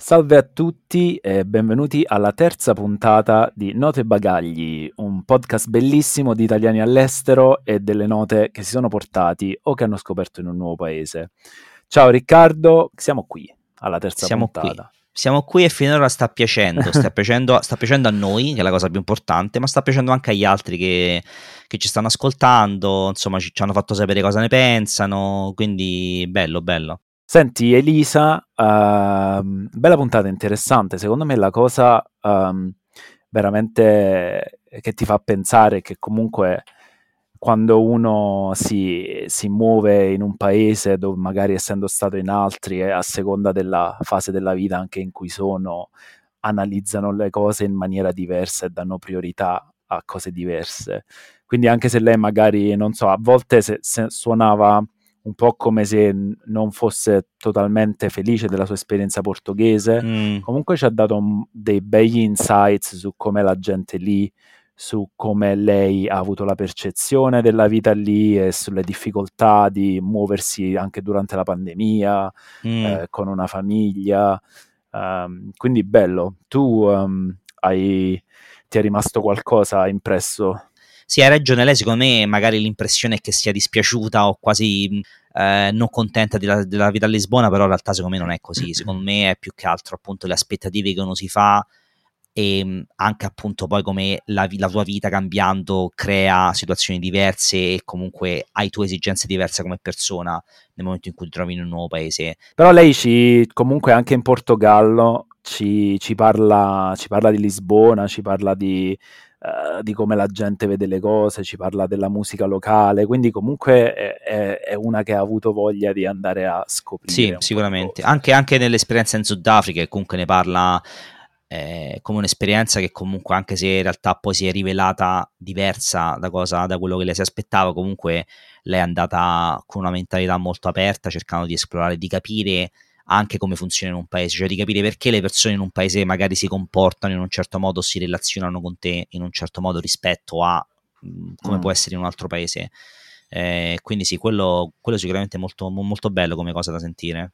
Salve a tutti e benvenuti alla terza puntata di Note Bagagli, un podcast bellissimo di italiani all'estero e delle note che si sono portati o che hanno scoperto in un nuovo paese. Ciao Riccardo, siamo qui alla terza siamo puntata. Qui. Siamo qui e finora sta piacendo, sta piacendo, sta piacendo, a noi, che è la cosa più importante, ma sta piacendo anche agli altri che, che ci stanno ascoltando, insomma ci, ci hanno fatto sapere cosa ne pensano, quindi bello, bello. Senti Elisa, uh, bella puntata interessante, secondo me la cosa um, veramente che ti fa pensare che comunque quando uno si, si, muove in un paese dove magari essendo stato in altri e a seconda della fase della vita anche in cui sono, analizzano le cose in maniera diversa e danno priorità a cose diverse. Quindi anche se lei magari, non so, a volte se, se suonava un po' come se non fosse totalmente felice della sua esperienza portoghese, mm. comunque ci ha dato dei begli insights su come la gente lì, su come lei ha avuto la percezione della vita lì e sulle difficoltà di muoversi anche durante la pandemia, mm. eh, con una famiglia. Um, quindi bello. Tu um, hai, ti è rimasto qualcosa impresso sì, hai ragione, lei secondo me magari l'impressione è che sia dispiaciuta o quasi eh, non contenta della, della, vita a Lisbona, però in realtà secondo me non è così, secondo me è più che altro appunto le aspettative che uno si fa e anche appunto poi come la, la, tua vita cambiando crea situazioni diverse e comunque hai tue esigenze diverse come persona nel momento in cui ti trovi in un nuovo paese. Però lei ci, comunque anche in Portogallo ci, ci, parla, ci parla di Lisbona, ci parla di Uh, di come la gente vede le cose, ci parla della musica locale, quindi comunque è, è una che ha avuto voglia di andare a scoprire. Sì, sicuramente, anche, anche, nell'esperienza in Sudafrica, che comunque ne parla eh, come un'esperienza che comunque, anche se in realtà poi si è rivelata diversa da, cosa, da quello che lei si aspettava, comunque lei è andata con una mentalità molto aperta, cercando di esplorare, di capire anche come funziona in un paese, cioè di capire perché le persone in un paese magari si comportano in un certo modo, si relazionano con te in un certo modo rispetto a mh, mm, come mm. può essere in un altro paese. Eh, quindi sì, quello, quello sicuramente è molto, molto bello come cosa da sentire.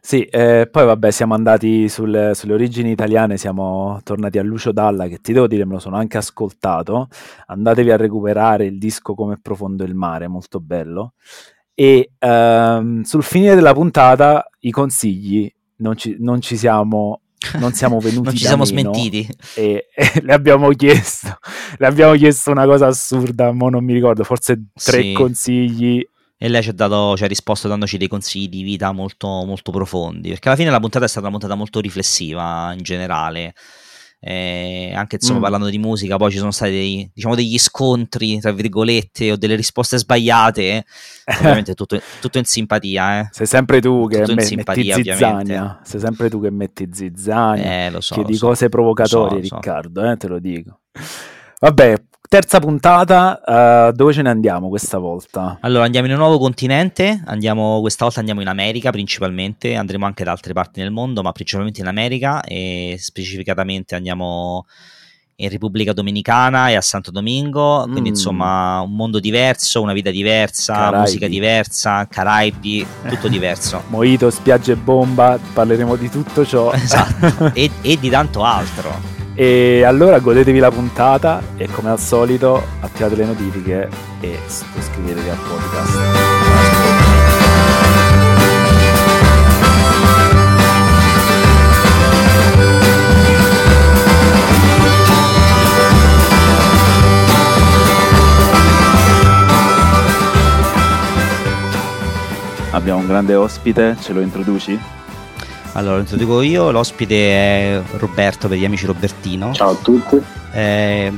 Sì, eh, poi vabbè siamo andati sul, sulle origini italiane, siamo tornati a Lucio Dalla che ti devo dire me lo sono anche ascoltato, andatevi a recuperare il disco Come profondo il mare, molto bello e um, sul finire della puntata i consigli non ci, non ci siamo non siamo venuti non ci siamo smentiti. e, e, le abbiamo chiesto le abbiamo chiesto una cosa assurda ma non mi ricordo forse tre sì. consigli. E lei ci ha, dato, ci ha risposto dandoci dei consigli di vita molto, molto profondi perché alla fine la puntata è stata una puntata molto riflessiva in generale eh, anche insomma mm. parlando di musica poi ci sono stati dei, diciamo, degli scontri tra virgolette o delle risposte sbagliate ovviamente tutto, tutto in simpatia eh. sei sempre tu che me, metti zizzania. sei sempre tu che metti zizzania eh, lo so, chiedi lo so, cose provocatorie so, Riccardo eh, te lo dico. Vabbè, Terza puntata, uh, dove ce ne andiamo questa volta? Allora, andiamo in un nuovo continente, andiamo, questa volta andiamo in America principalmente, andremo anche da altre parti del mondo, ma principalmente in America e specificatamente andiamo in Repubblica Dominicana e a Santo Domingo, quindi mm. insomma un mondo diverso, una vita diversa, Caraibi. musica diversa, Caraibi, tutto diverso. Moito, spiagge e bomba, parleremo di tutto ciò. Esatto, e, e di tanto altro. E allora godetevi la puntata e come al solito attivate le notifiche e iscrivetevi al podcast. Abbiamo un grande ospite, ce lo introduci? Allora, introduco io, l'ospite è Roberto per gli amici Robertino. Ciao a tutti. Eh,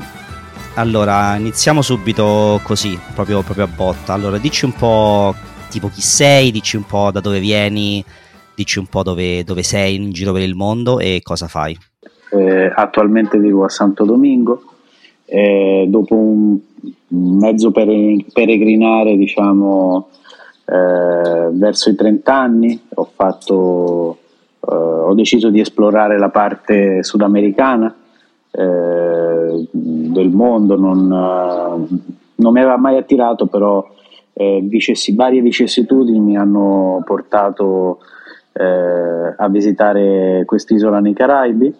allora, iniziamo subito così, proprio, proprio, a botta. Allora, dici un po' tipo chi sei, dici un po' da dove vieni, dici un po' dove, dove sei in giro per il mondo e cosa fai. Eh, attualmente vivo a Santo Domingo. Eh, dopo un mezzo peregrinare, diciamo, eh, verso i 30 anni, ho fatto Uh, ho deciso di esplorare la parte sudamericana eh, del mondo, non, uh, non, mi aveva mai attirato, però eh, vicessi, varie vicissitudini mi hanno portato eh, a visitare quest'isola nei Caraibi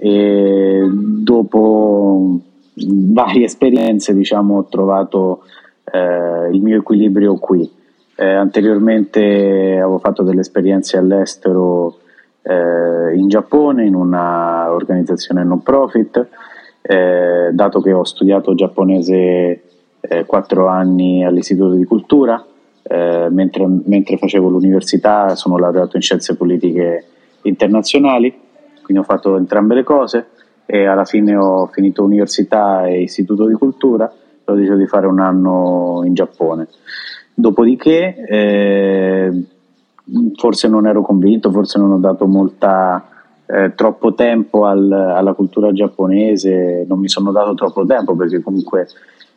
e dopo varie esperienze diciamo, ho trovato eh, il mio equilibrio qui. Eh, anteriormente avevo fatto delle esperienze all'estero eh, in Giappone in una organizzazione non profit, eh, dato che ho studiato giapponese eh, quattro anni all'Istituto di Cultura, eh, mentre, mentre facevo l'università sono laureato in scienze politiche internazionali, quindi ho fatto entrambe le cose e alla fine ho finito università e istituto di cultura e ho deciso di fare un anno in Giappone. Dopodiché eh, forse non ero convinto, forse non ho dato molta, eh, troppo tempo al, alla cultura giapponese, non mi sono dato troppo tempo perché comunque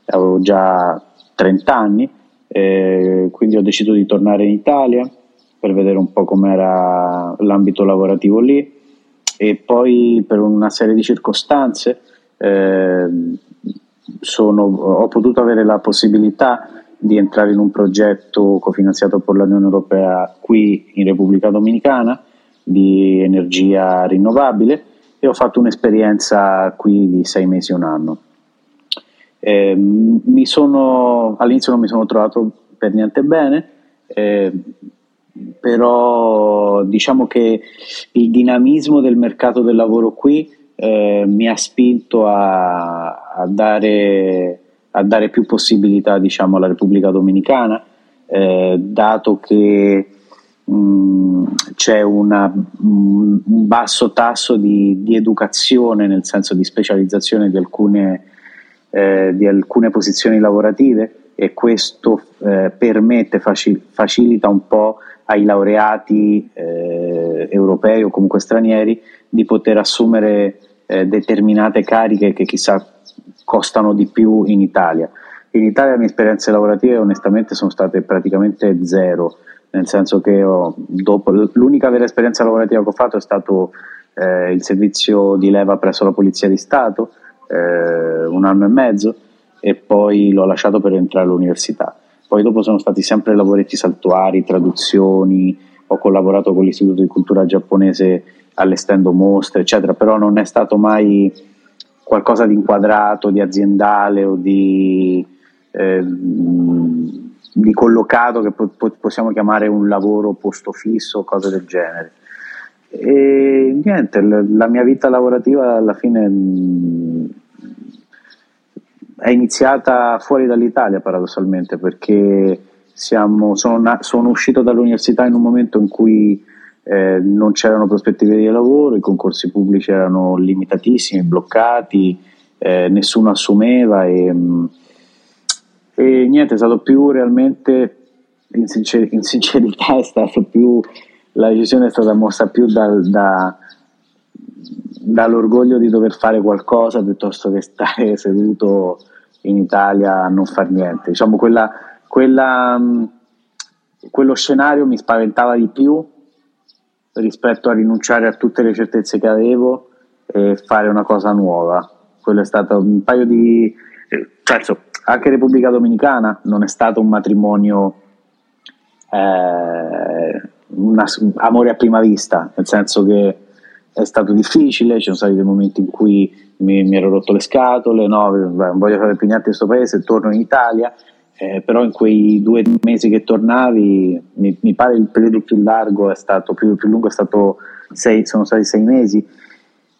avevo già 30 anni, eh, quindi ho deciso di tornare in Italia per vedere un po' com'era l'ambito lavorativo lì. E poi per una serie di circostanze eh, sono, ho potuto avere la possibilità di entrare in un progetto cofinanziato per l'Unione Europea qui in Repubblica Dominicana di energia rinnovabile e ho fatto un'esperienza qui di sei mesi, un anno. Eh, sono, all'inizio non mi sono trovato per niente bene, eh, però diciamo che il dinamismo del mercato del lavoro qui eh, mi ha spinto a, a, dare, a, dare, più possibilità diciamo, alla Repubblica Dominicana, eh, dato che mh, mm, c'è una, un basso tasso di, di, educazione, nel senso di specializzazione di alcune, eh, di alcune posizioni lavorative e questo eh, permette, facil- facilita un po' ai laureati eh, europei o comunque stranieri di poter assumere eh, determinate cariche che chissà costano di più in Italia. In Italia le mie esperienze lavorative onestamente sono state praticamente zero, nel senso che ho, dopo, l'unica vera esperienza lavorativa che ho fatto è stato eh, il servizio di leva presso la Polizia di Stato, eh, un anno e mezzo, e poi l'ho lasciato per entrare all'università. Poi dopo sono stati sempre lavoretti saltuari, traduzioni, ho collaborato con l'Istituto di Cultura Giapponese allestendo mostre, eccetera, però non è stato mai qualcosa di inquadrato, di aziendale o di, eh, di collocato che po- possiamo chiamare un lavoro posto fisso o cose del genere. E niente, la mia vita lavorativa alla fine è iniziata fuori dall'Italia paradossalmente perché siamo, sono, sono, uscito dall'università in un momento in cui eh, non c'erano prospettive di lavoro, i concorsi pubblici erano limitatissimi, bloccati, eh, nessuno assumeva e, e, niente, è stato più realmente, in, sincer- in, sincerità più, la decisione è stata mossa più dal, da, dall'orgoglio di dover fare qualcosa piuttosto che stare seduto in Italia a non far niente. Diciamo quella, quella, mm, quello scenario mi spaventava di più rispetto a rinunciare a tutte le certezze che avevo e fare una cosa nuova. Quello è stato un paio di... Cioè, anche Repubblica Dominicana non è stato un matrimonio eh, un amore a prima vista, nel senso che è stato difficile, ci sono stati dei momenti in cui mi, mi ero rotto le scatole, no, voglio fare più niente in questo paese, torno in Italia, eh, però in quei due mesi che tornavi, mi, mi, pare il periodo più largo è stato, più, più lungo è stato sei, sono stati sei mesi,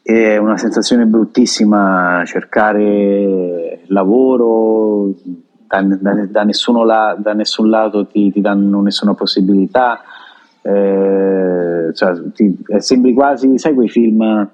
è una sensazione bruttissima cercare lavoro, da, da, da, la, da nessun lato ti, ti danno nessuna possibilità, eh, cioè, ti, eh, sembri quasi, sai quei film,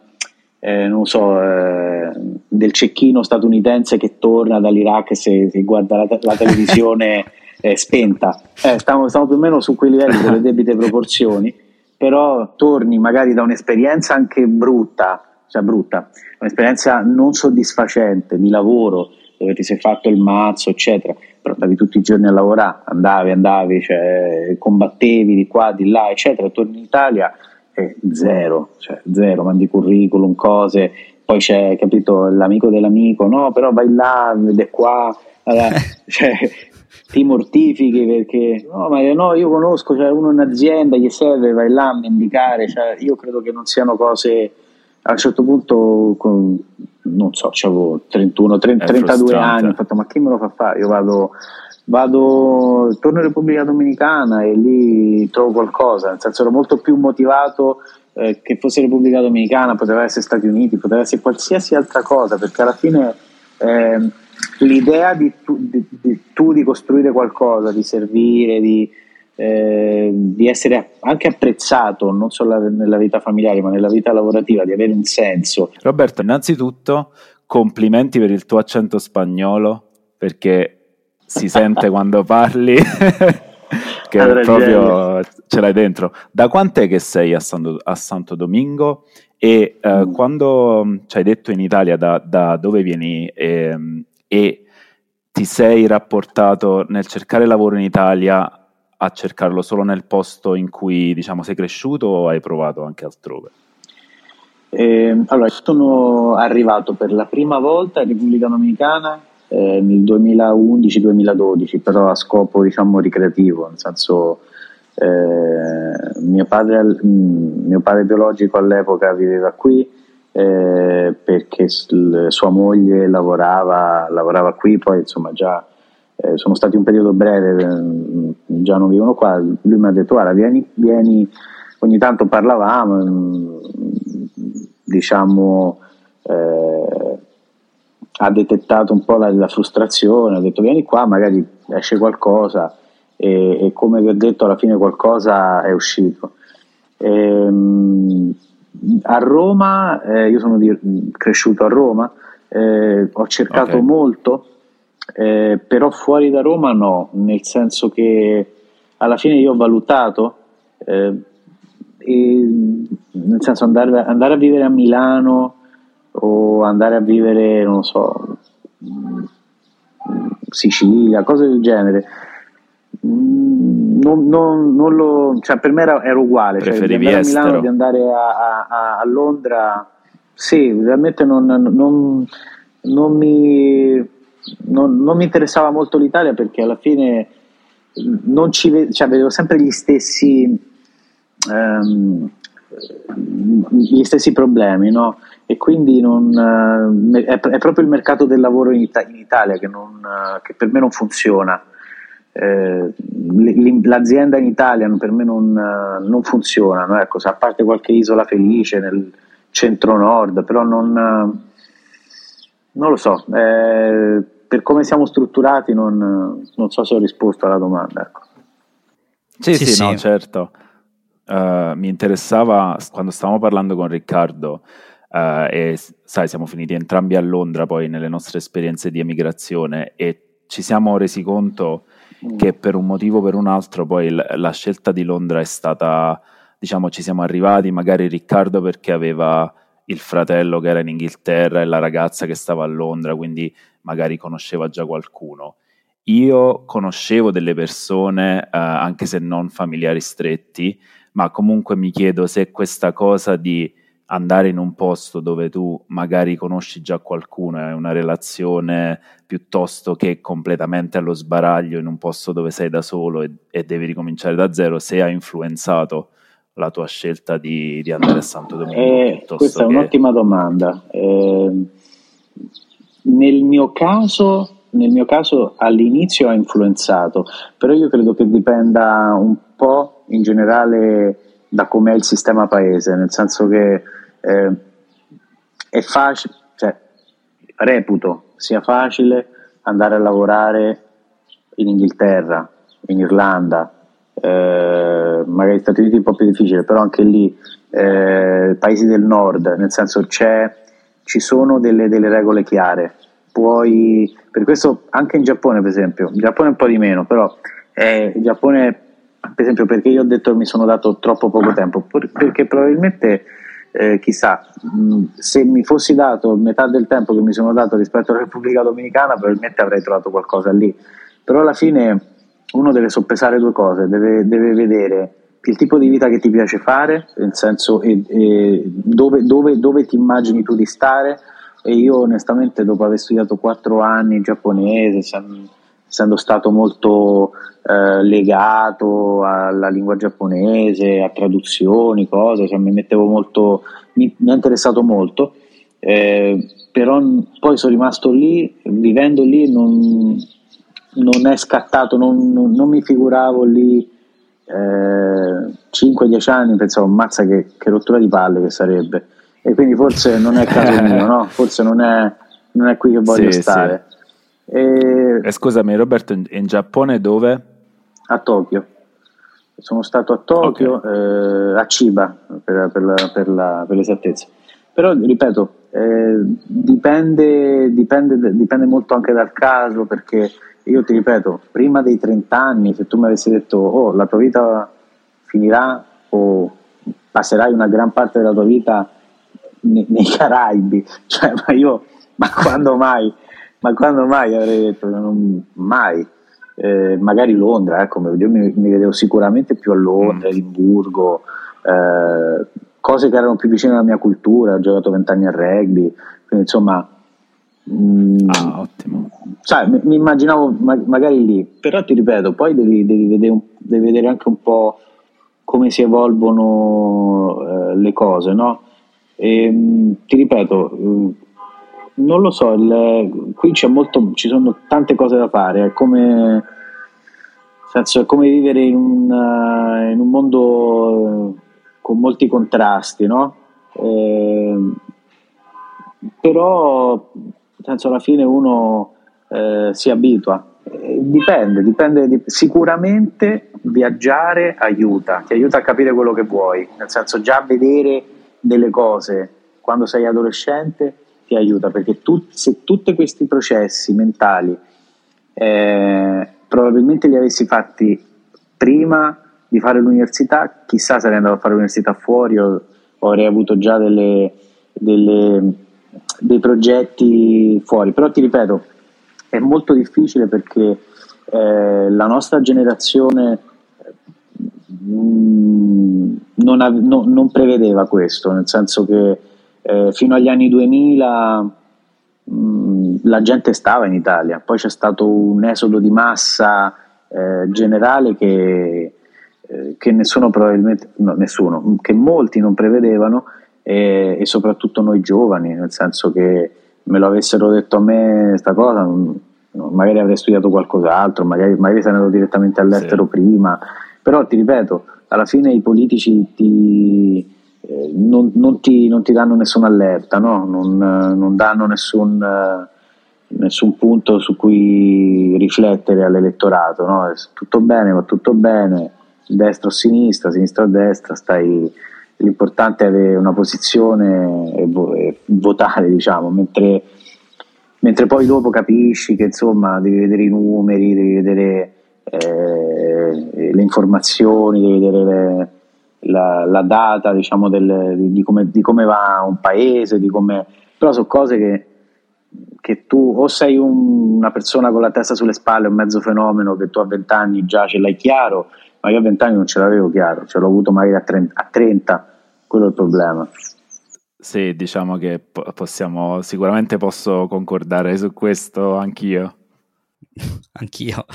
eh, non so, eh, del cecchino statunitense che torna dall'Iraq e si, guarda la, la televisione eh, spenta. Stiamo, stiamo, più o meno su quei livelli delle debite proporzioni, però torni magari da un'esperienza anche brutta, cioè brutta, un'esperienza non soddisfacente di lavoro dove ti sei fatto il mazzo, eccetera, però andavi tutti i giorni a lavorare, andavi, andavi, cioè, combattevi di qua, di là, eccetera, torni in Italia e zero, cioè zero, mandi curriculum, cose, poi c'è, capito, l'amico dell'amico, no, però vai là, vede qua, allora, cioè, ti mortifichi perché no, ma no, io conosco, c'è cioè uno in azienda, gli serve, vai là a mendicare, cioè, io credo che non siano cose a un certo punto con, non so, avevo 31, 30, 32 anni, ho fatto ma chi me lo fa fare? Io vado, vado, torno in Repubblica Dominicana e lì trovo qualcosa, nel senso ero molto più motivato eh, che fosse Repubblica Dominicana, poteva essere Stati Uniti, poteva essere qualsiasi altra cosa, perché alla fine eh, l'idea di tu, di, di tu, di costruire qualcosa, di servire, di, eh, di, essere anche apprezzato non solo nella vita familiare ma nella vita lavorativa, di avere un senso. Roberto, innanzitutto complimenti per il tuo accento spagnolo perché si sente quando parli. che allora, proprio ce l'hai dentro. Da quant'è che sei a Santo, a Santo Domingo? E uh, mm. quando ci hai detto in Italia da, da dove vieni e, e, ti sei rapportato nel cercare lavoro in Italia a cercarlo solo nel posto in cui diciamo, sei cresciuto o hai provato anche altrove? Eh, allora, sono arrivato per la prima volta in Repubblica Dominicana eh, nel 2011-2012, però a scopo diciamo ricreativo, nel senso eh, mio, padre, mm, mio, padre, biologico all'epoca viveva qui eh, perché sua moglie lavorava, lavorava, qui, poi insomma già eh, sono stati un periodo breve, mm, già non vivono qua, lui mi ha detto guarda vieni, vieni. Ogni tanto parlavamo, mm, diciamo eh, ha detettato un po' la, la, frustrazione, ha detto vieni qua, magari esce qualcosa e, e, come vi ho detto alla fine qualcosa è uscito. Ehm, a Roma, eh, io sono di, cresciuto a Roma, eh, ho cercato okay. molto, eh, però fuori da Roma no, nel senso che alla fine io ho valutato, eh, nel senso andare, andare a vivere a Milano o andare a vivere, non so, Sicilia, cose del genere. Non, non, non lo, cioè per me era, era uguale, cioè di andare a Milano, di andare a, a, a Londra, sì, realmente non, non mi, non, mi interessava molto l'Italia perché alla fine non ci cioè, vedevo sempre gli stessi, um, gli stessi problemi, no? E quindi non, eh, è, è, proprio il mercato del lavoro in, Ita- in Italia che, non, eh, che, per me non funziona. Eh, l'azienda in Italia per me non, eh, non funziona, no? ecco, a parte qualche isola felice nel centro-nord, però non, non lo so, eh, per come siamo strutturati non, non, so se ho risposto alla domanda. Ecco. Sì, sì, sì, no, certo. Uh, mi interessava quando stavamo parlando con Riccardo Uh, e sai, siamo finiti entrambi a Londra poi nelle nostre esperienze di emigrazione e ci siamo resi conto mm. che per un motivo o per un altro poi l- la scelta di Londra è stata, diciamo, ci siamo arrivati, magari Riccardo perché aveva il fratello che era in Inghilterra e la ragazza che stava a Londra, quindi magari conosceva già qualcuno. Io conoscevo delle persone, uh, anche se non familiari stretti, ma comunque mi chiedo se questa cosa di andare in un posto dove tu magari conosci già qualcuno hai una relazione piuttosto che completamente allo sbaraglio in un posto dove sei da solo e, e devi ricominciare da zero, se ha influenzato la tua scelta di, di andare a Santo Domingo? Eh, questa è un'ottima domanda. Eh, nel, mio caso, nel mio caso all'inizio ha influenzato, però io credo che dipenda un po' in generale da com'è il sistema paese, nel senso che eh, è facile, cioè, reputo sia facile andare a lavorare in Inghilterra, in Irlanda, eh, magari negli Stati Uniti è un po' più difficile, però anche lì eh, paesi del nord, nel senso ci sono delle, delle regole chiare. Puoi, per questo anche in Giappone, per esempio, in Giappone un po' di meno, però eh, in Giappone, per esempio, perché io ho detto che mi sono dato troppo poco tempo, perché probabilmente eh, chissà, mh, se mi fossi dato metà del tempo che mi sono dato rispetto alla Repubblica Dominicana, probabilmente avrei trovato qualcosa lì. Però alla fine uno deve soppesare due cose, deve, deve vedere il tipo di vita che ti piace fare, nel senso e, e dove, dove, dove, ti immagini tu di stare. E io onestamente dopo aver studiato quattro anni in giapponese, essendo stato molto eh, legato alla lingua giapponese, a traduzioni, cose, cioè mi mettevo molto, mi, mi è interessato molto, eh, però poi sono rimasto lì, vivendo lì non, non è scattato, non, non, non mi figuravo lì eh, 5-10 anni, pensavo, mazza che, che, rottura di palle che sarebbe. E quindi forse non è caso mio, no? Forse non è, non è qui che voglio sì, stare. Sì. E... E scusami Roberto, in, in, Giappone dove? A Tokyo. Sono stato a Tokyo, okay. eh, a Chiba per, per, la, per, la, per l'esattezza. Però ripeto, eh, dipende, dipende, dipende molto anche dal caso perché io ti ripeto, prima dei 30 anni, se tu mi avessi detto, oh, la tua vita finirà o passerai una gran parte della tua vita nei, nei Caraibi, cioè, ma io, ma quando mai? Ma quando mai avrei detto, non, mai. Eh, magari Londra, ecco, io mi, mi, vedevo sicuramente più a Londra, mm. Edimburgo, eh, cose che erano più vicine alla mia cultura, ho giocato vent'anni a rugby, quindi insomma Mm, ah, ottimo. Sai, mi, mi immaginavo ma- magari lì, però ti ripeto, poi devi, devi, vedere, devi vedere, anche un po' come si evolvono eh, le cose, no? E, mh, mm, ti ripeto, mm, non lo so, il, qui molto, ci sono tante cose da fare, è come, senso, è come vivere in un, uh, in un mondo uh, con molti contrasti, no? E, però senso alla fine uno eh, si abitua. Eh, dipende, dipende di, sicuramente viaggiare aiuta, ti aiuta a capire quello che vuoi, nel senso già vedere delle cose quando sei adolescente ti aiuta perché tu, se tutti questi processi mentali eh, probabilmente li avessi fatti prima di fare l'università, chissà sarei andato a fare l'università fuori o, o avrei avuto già delle, delle dei progetti fuori, però ti ripeto, è molto difficile perché eh, la nostra generazione mm, non, non, prevedeva questo, nel senso che eh, fino agli anni 2000 mh, mm, la gente stava in Italia, poi c'è stato un esodo di massa eh, generale che, eh, che nessuno probabilmente, no, nessuno, che molti non prevedevano e, e, soprattutto noi giovani, nel senso che me lo avessero detto a me questa cosa, magari avrei studiato qualcos'altro, magari, magari sarei andato direttamente all'estero sì. prima, però ti ripeto, alla fine i politici ti, eh, non, non, ti, non, ti, danno nessuna allerta, no? non, non, danno nessun, nessun, punto su cui riflettere all'elettorato, no? tutto bene, va tutto bene, destra o sinistra, sinistra o destra, stai l'importante è avere una posizione e, vo- e votare, diciamo, mentre, mentre, poi dopo capisci che insomma devi vedere i numeri, devi vedere eh, le informazioni, devi vedere le, la, la, data diciamo, del, di, come, di, come, va un paese, di come... però sono cose che, che tu o sei un, una persona con la testa sulle spalle, un mezzo fenomeno che tu a 20 anni già ce l'hai chiaro, ma io a 20 anni non ce l'avevo chiaro, ce l'ho avuto magari a 30, a 30 quello è il problema. Sì, diciamo che possiamo, sicuramente posso concordare su questo anch'io. anch'io.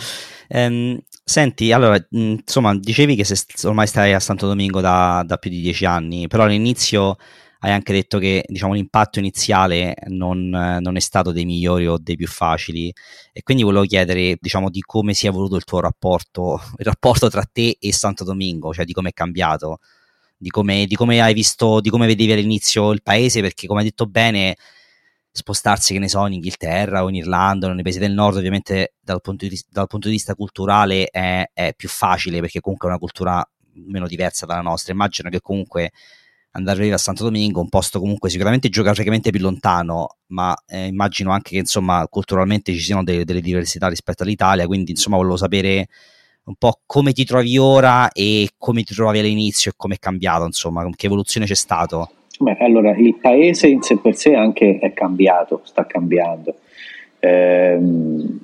Ehm, senti, allora, insomma, dicevi che se, ormai stai a Santo Domingo da, da, più di dieci anni, però all'inizio hai anche detto che diciamo, l'impatto iniziale non, non, è stato dei migliori o dei più facili. E quindi volevo chiedere diciamo, di come si è evoluto il tuo rapporto, il rapporto tra te e Santo Domingo, cioè di come è cambiato? Di come, di come hai visto, di come vedevi all'inizio il paese, perché come hai detto bene, spostarsi, che ne so, in Inghilterra o in Irlanda o nei paesi del nord, ovviamente dal punto di, dal punto di vista culturale è, è, più facile perché comunque è una cultura meno diversa dalla nostra. Immagino che comunque andare a vivere a Santo Domingo, un posto comunque sicuramente geograficamente più lontano, ma eh, immagino anche che insomma culturalmente ci siano delle, delle diversità rispetto all'Italia, quindi insomma volevo sapere un po' come ti trovi ora e come ti trovavi all'inizio e come è cambiato, insomma, che evoluzione c'è stato? Beh, allora, il paese in sé per sé anche è cambiato, sta cambiando. Ehm,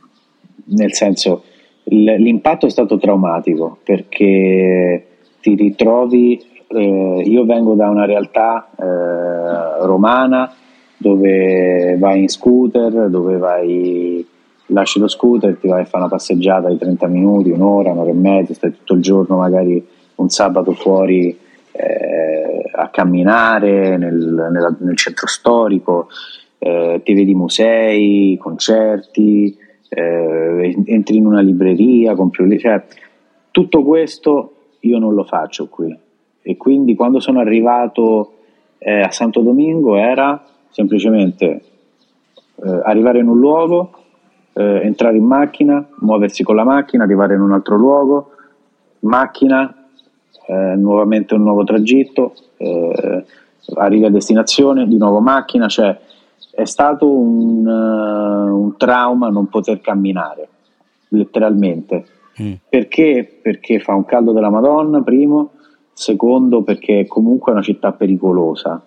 nel senso, l'impatto è stato traumatico perché ti ritrovi, eh, io vengo da una realtà eh, romana dove vai in scooter, dove vai, lasci lo scooter, ti vai a fare una passeggiata di 30 minuti, un'ora, un'ora e mezza, stai tutto il giorno magari un sabato fuori eh, a camminare nel, nella, nel centro storico, eh, ti vedi musei, concerti, eh, entri in una libreria, compri un cioè, tutto questo io non lo faccio qui. E quindi quando sono arrivato eh, a Santo Domingo era semplicemente eh, arrivare in un luogo, eh, entrare in macchina, muoversi con la macchina, arrivare in un altro luogo, macchina, eh, nuovamente un nuovo tragitto, eh, arrivi a destinazione, di nuovo macchina, cioè è stato un, uh, un trauma non poter camminare, letteralmente. Mm. Perché? Perché fa un caldo della Madonna, primo, secondo perché comunque è una città pericolosa.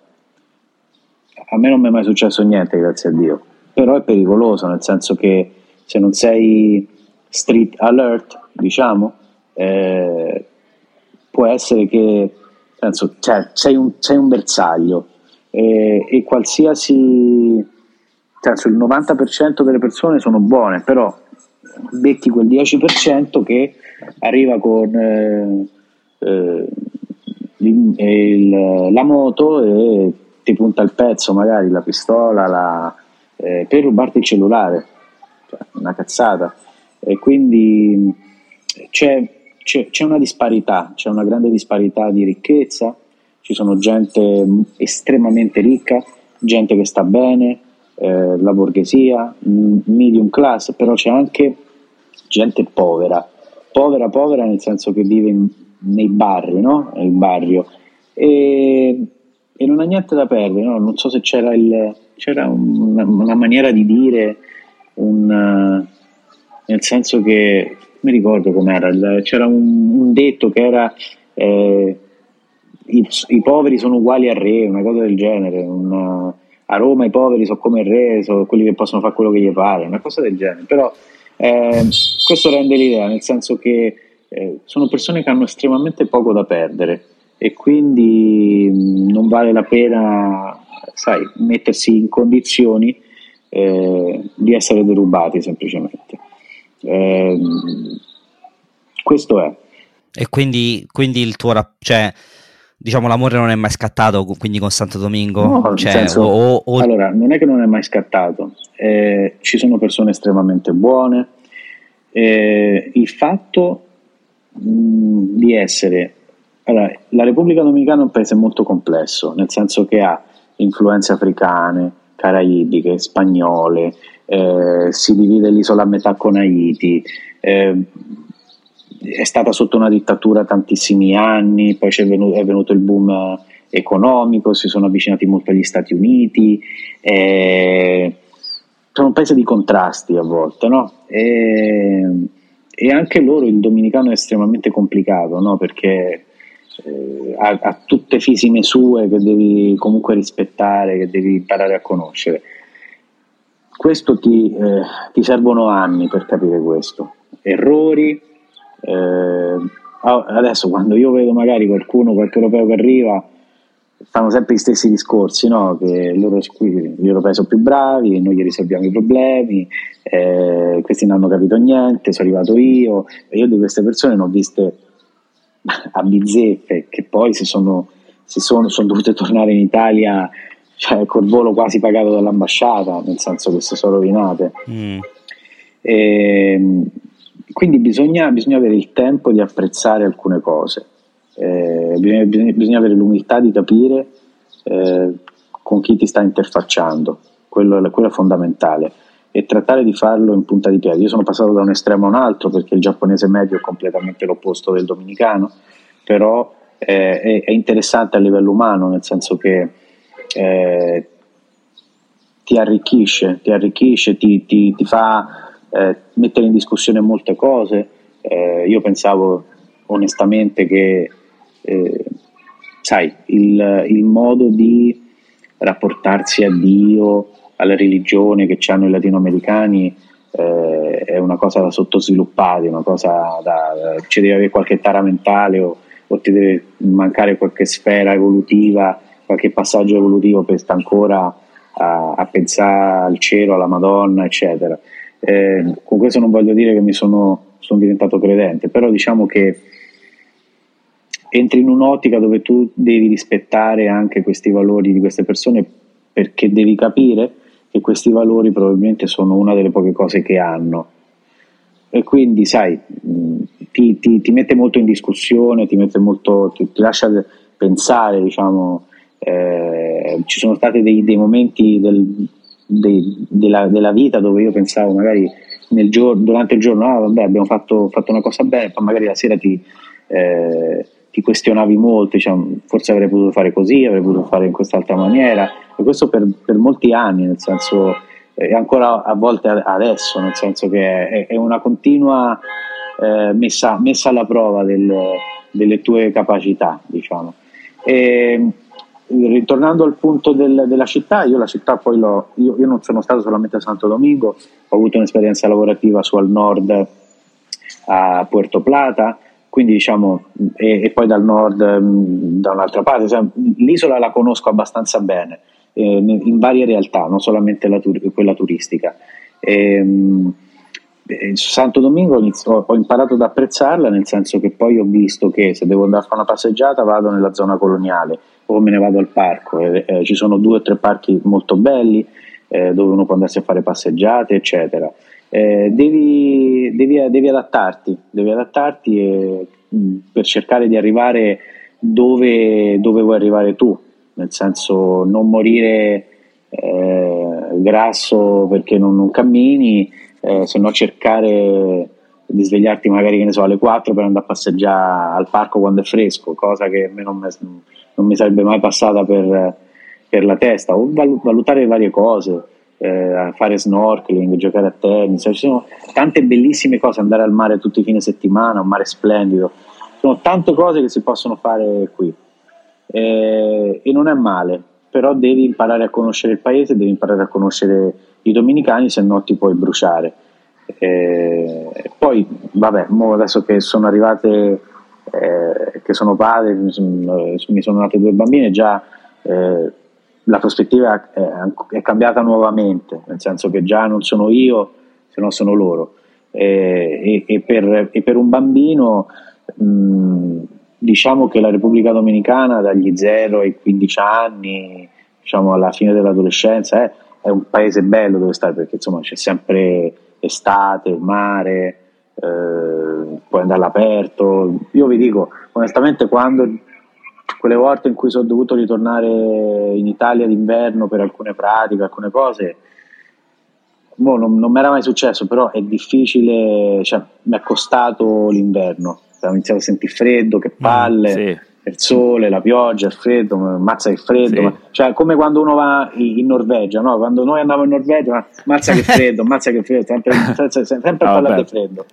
A me non mi è mai successo niente, grazie a Dio, però è pericoloso, nel senso che se non sei street alert, diciamo, eh, può essere che penso, cioè, sei, un, sei un bersaglio e, e qualsiasi, penso, il 90% delle persone sono buone, però becchi quel 10% che arriva con eh, eh, il, la moto e ti punta il pezzo, magari la pistola, la, eh, per rubarti il cellulare, cioè, una cazzata. E quindi c'è, c'è, c'è, una disparità, c'è una grande disparità di ricchezza, ci sono gente estremamente ricca, gente che sta bene, eh, la borghesia, medium class, però c'è anche gente povera, povera povera nel senso che vive in, nei barri, no? nel barrio, e, e, non ha niente da perdere, no? non so se c'era, il, c'era una, una, maniera di dire, un, nel senso che, mi ricordo com'era, c'era un, un detto che era... Eh, i, i, poveri sono uguali al re, una cosa del genere. Una, a Roma i poveri sono come il re, sono quelli che possono fare quello che gli pare, una cosa del genere. Però eh, questo rende l'idea, nel senso che eh, sono persone che hanno estremamente poco da perdere e quindi mh, non vale la pena, sai, mettersi in condizioni eh, di essere derubati semplicemente. Eh, questo è. E quindi, quindi il tuo rap- cioè, diciamo l'amore non è mai scattato quindi con Santo Domingo? No, cioè, senso, o, o... Allora, non è che non è mai scattato, eh, ci sono persone estremamente buone. Eh, il fatto mh, di essere allora, la Repubblica Dominicana è un paese molto complesso, nel senso che ha influenze africane, caraibiche, spagnole, eh, si divide l'isola a metà con Haiti, eh, è stata sotto una dittatura tantissimi anni, poi venuto, è venuto il boom economico, si sono avvicinati molto agli Stati Uniti, eh, sono un paese di contrasti a volte, no? E, e, anche loro il dominicano è estremamente complicato, no? Perché eh, ha, ha, tutte fisime sue che devi comunque rispettare, che devi imparare a conoscere. Questo ti, eh, ti servono anni per capire questo. Errori, eh, adesso quando io vedo magari qualcuno, qualche europeo che arriva, fanno sempre gli stessi discorsi, no? che loro, gli europei sono più bravi, noi gli risolviamo i problemi, eh, questi non hanno capito niente, sono arrivato io, io di queste persone ne ho viste a bizzeffe che poi si sono, si sono, sono dovute tornare in Italia cioè, col volo quasi pagato dall'ambasciata, nel senso che si sono rovinate. Mm. E, ehm, quindi bisogna, bisogna, avere il tempo di apprezzare alcune cose, eh, bisogna, bisogna, bisogna, avere l'umiltà di capire eh, con chi ti sta interfacciando, quello, quello, è fondamentale, e trattare di farlo in punta di piedi. Io sono passato da un estremo a un altro perché il giapponese medio è completamente l'opposto del dominicano, però eh, è, è, interessante a livello umano, nel senso che eh, ti arricchisce, ti, arricchisce, ti, ti, ti fa eh, mettere in discussione molte cose. Eh, io pensavo onestamente che, eh, sai, il, il, modo di rapportarsi a Dio, alla religione che hanno i latinoamericani eh, è una cosa da sottosviluppare, una cosa da, ci deve avere qualche tara mentale o, o ti deve mancare qualche sfera evolutiva, qualche passaggio evolutivo per stare ancora a, a pensare al cielo, alla Madonna, eccetera. Eh, con questo non voglio dire che mi sono, sono diventato credente, però diciamo che entri in un'ottica dove tu devi rispettare anche questi valori di queste persone perché devi capire che questi valori probabilmente sono una delle poche cose che hanno. E quindi, sai, ti, ti, ti mette molto in discussione, ti, molto, ti, ti lascia pensare, diciamo, eh, ci sono stati dei, dei momenti del, dei, della, della, vita dove io pensavo magari giorno, durante il giorno, ah vabbè abbiamo fatto, fatto, una cosa bene, poi magari la sera ti, eh, ti questionavi molto, diciamo, forse avrei potuto fare così, avrei potuto fare in quest'altra maniera, e questo per, per molti anni, nel senso, e ancora a volte adesso, nel senso che è, è una continua eh, messa, messa, alla prova del, delle tue capacità, diciamo. E, ritornando al punto del, della città, io la città poi l'ho, io, io, non sono stato solamente a Santo Domingo, ho avuto un'esperienza lavorativa su al nord a Puerto Plata, quindi diciamo, e, e poi dal nord mm, da un'altra parte, cioè, l'isola la conosco abbastanza bene, eh, in varie realtà, non solamente la, quella turistica. E, mm, su Santo Domingo ho, ho imparato ad apprezzarla nel senso che poi ho visto che se devo andare a fare una passeggiata vado nella zona coloniale o me ne vado al parco. Eh, eh, ci sono due o tre parchi molto belli eh, dove uno può andarsi a fare passeggiate, eccetera eh, devi, devi, devi, adattarti, devi adattarti e, mh, per cercare di arrivare dove, dove, vuoi arrivare tu, nel senso non morire eh, grasso perché non, non cammini, eh, se no cercare di svegliarti magari ne so, alle 4 per andare a passeggiare al parco quando è fresco, cosa che a me non, non mi sarebbe mai passata per, per la testa, o valutare varie cose eh, fare snorkeling, giocare a tennis, ci sono tante bellissime cose, andare al mare tutti i fine settimana, un mare splendido, sono tante cose che si possono fare qui. Eh, e non è male, però devi imparare a conoscere il paese, devi imparare a conoscere i dominicani, se no ti puoi bruciare. Eh, poi, vabbè, adesso che sono arrivate, eh, che sono padre, mi sono nate due bambine, già eh, la prospettiva è, è, cambiata nuovamente, nel senso che già non sono io, se no sono loro. E, e, e, per, e per, un bambino mh, diciamo che la Repubblica Dominicana dagli 0 ai 15 anni, diciamo alla fine dell'adolescenza, è, è un paese bello dove stare perché insomma c'è sempre estate, mare, eh, puoi andare all'aperto. Io vi dico, onestamente, quando quelle volte in cui sono dovuto ritornare in Italia d'inverno per alcune pratiche, alcune cose, boh, non, non mi era mai successo, però è difficile, cioè, mi è costato l'inverno, ho iniziato a sentire freddo, che mm, palle, mm, sì. Il sole, la pioggia, il freddo, mazza che freddo, sì. cioè come quando uno va in Norvegia, no? quando noi andavamo in Norvegia, mazza che freddo, mazza che freddo, sempre, sempre, sempre ah, parlare di freddo.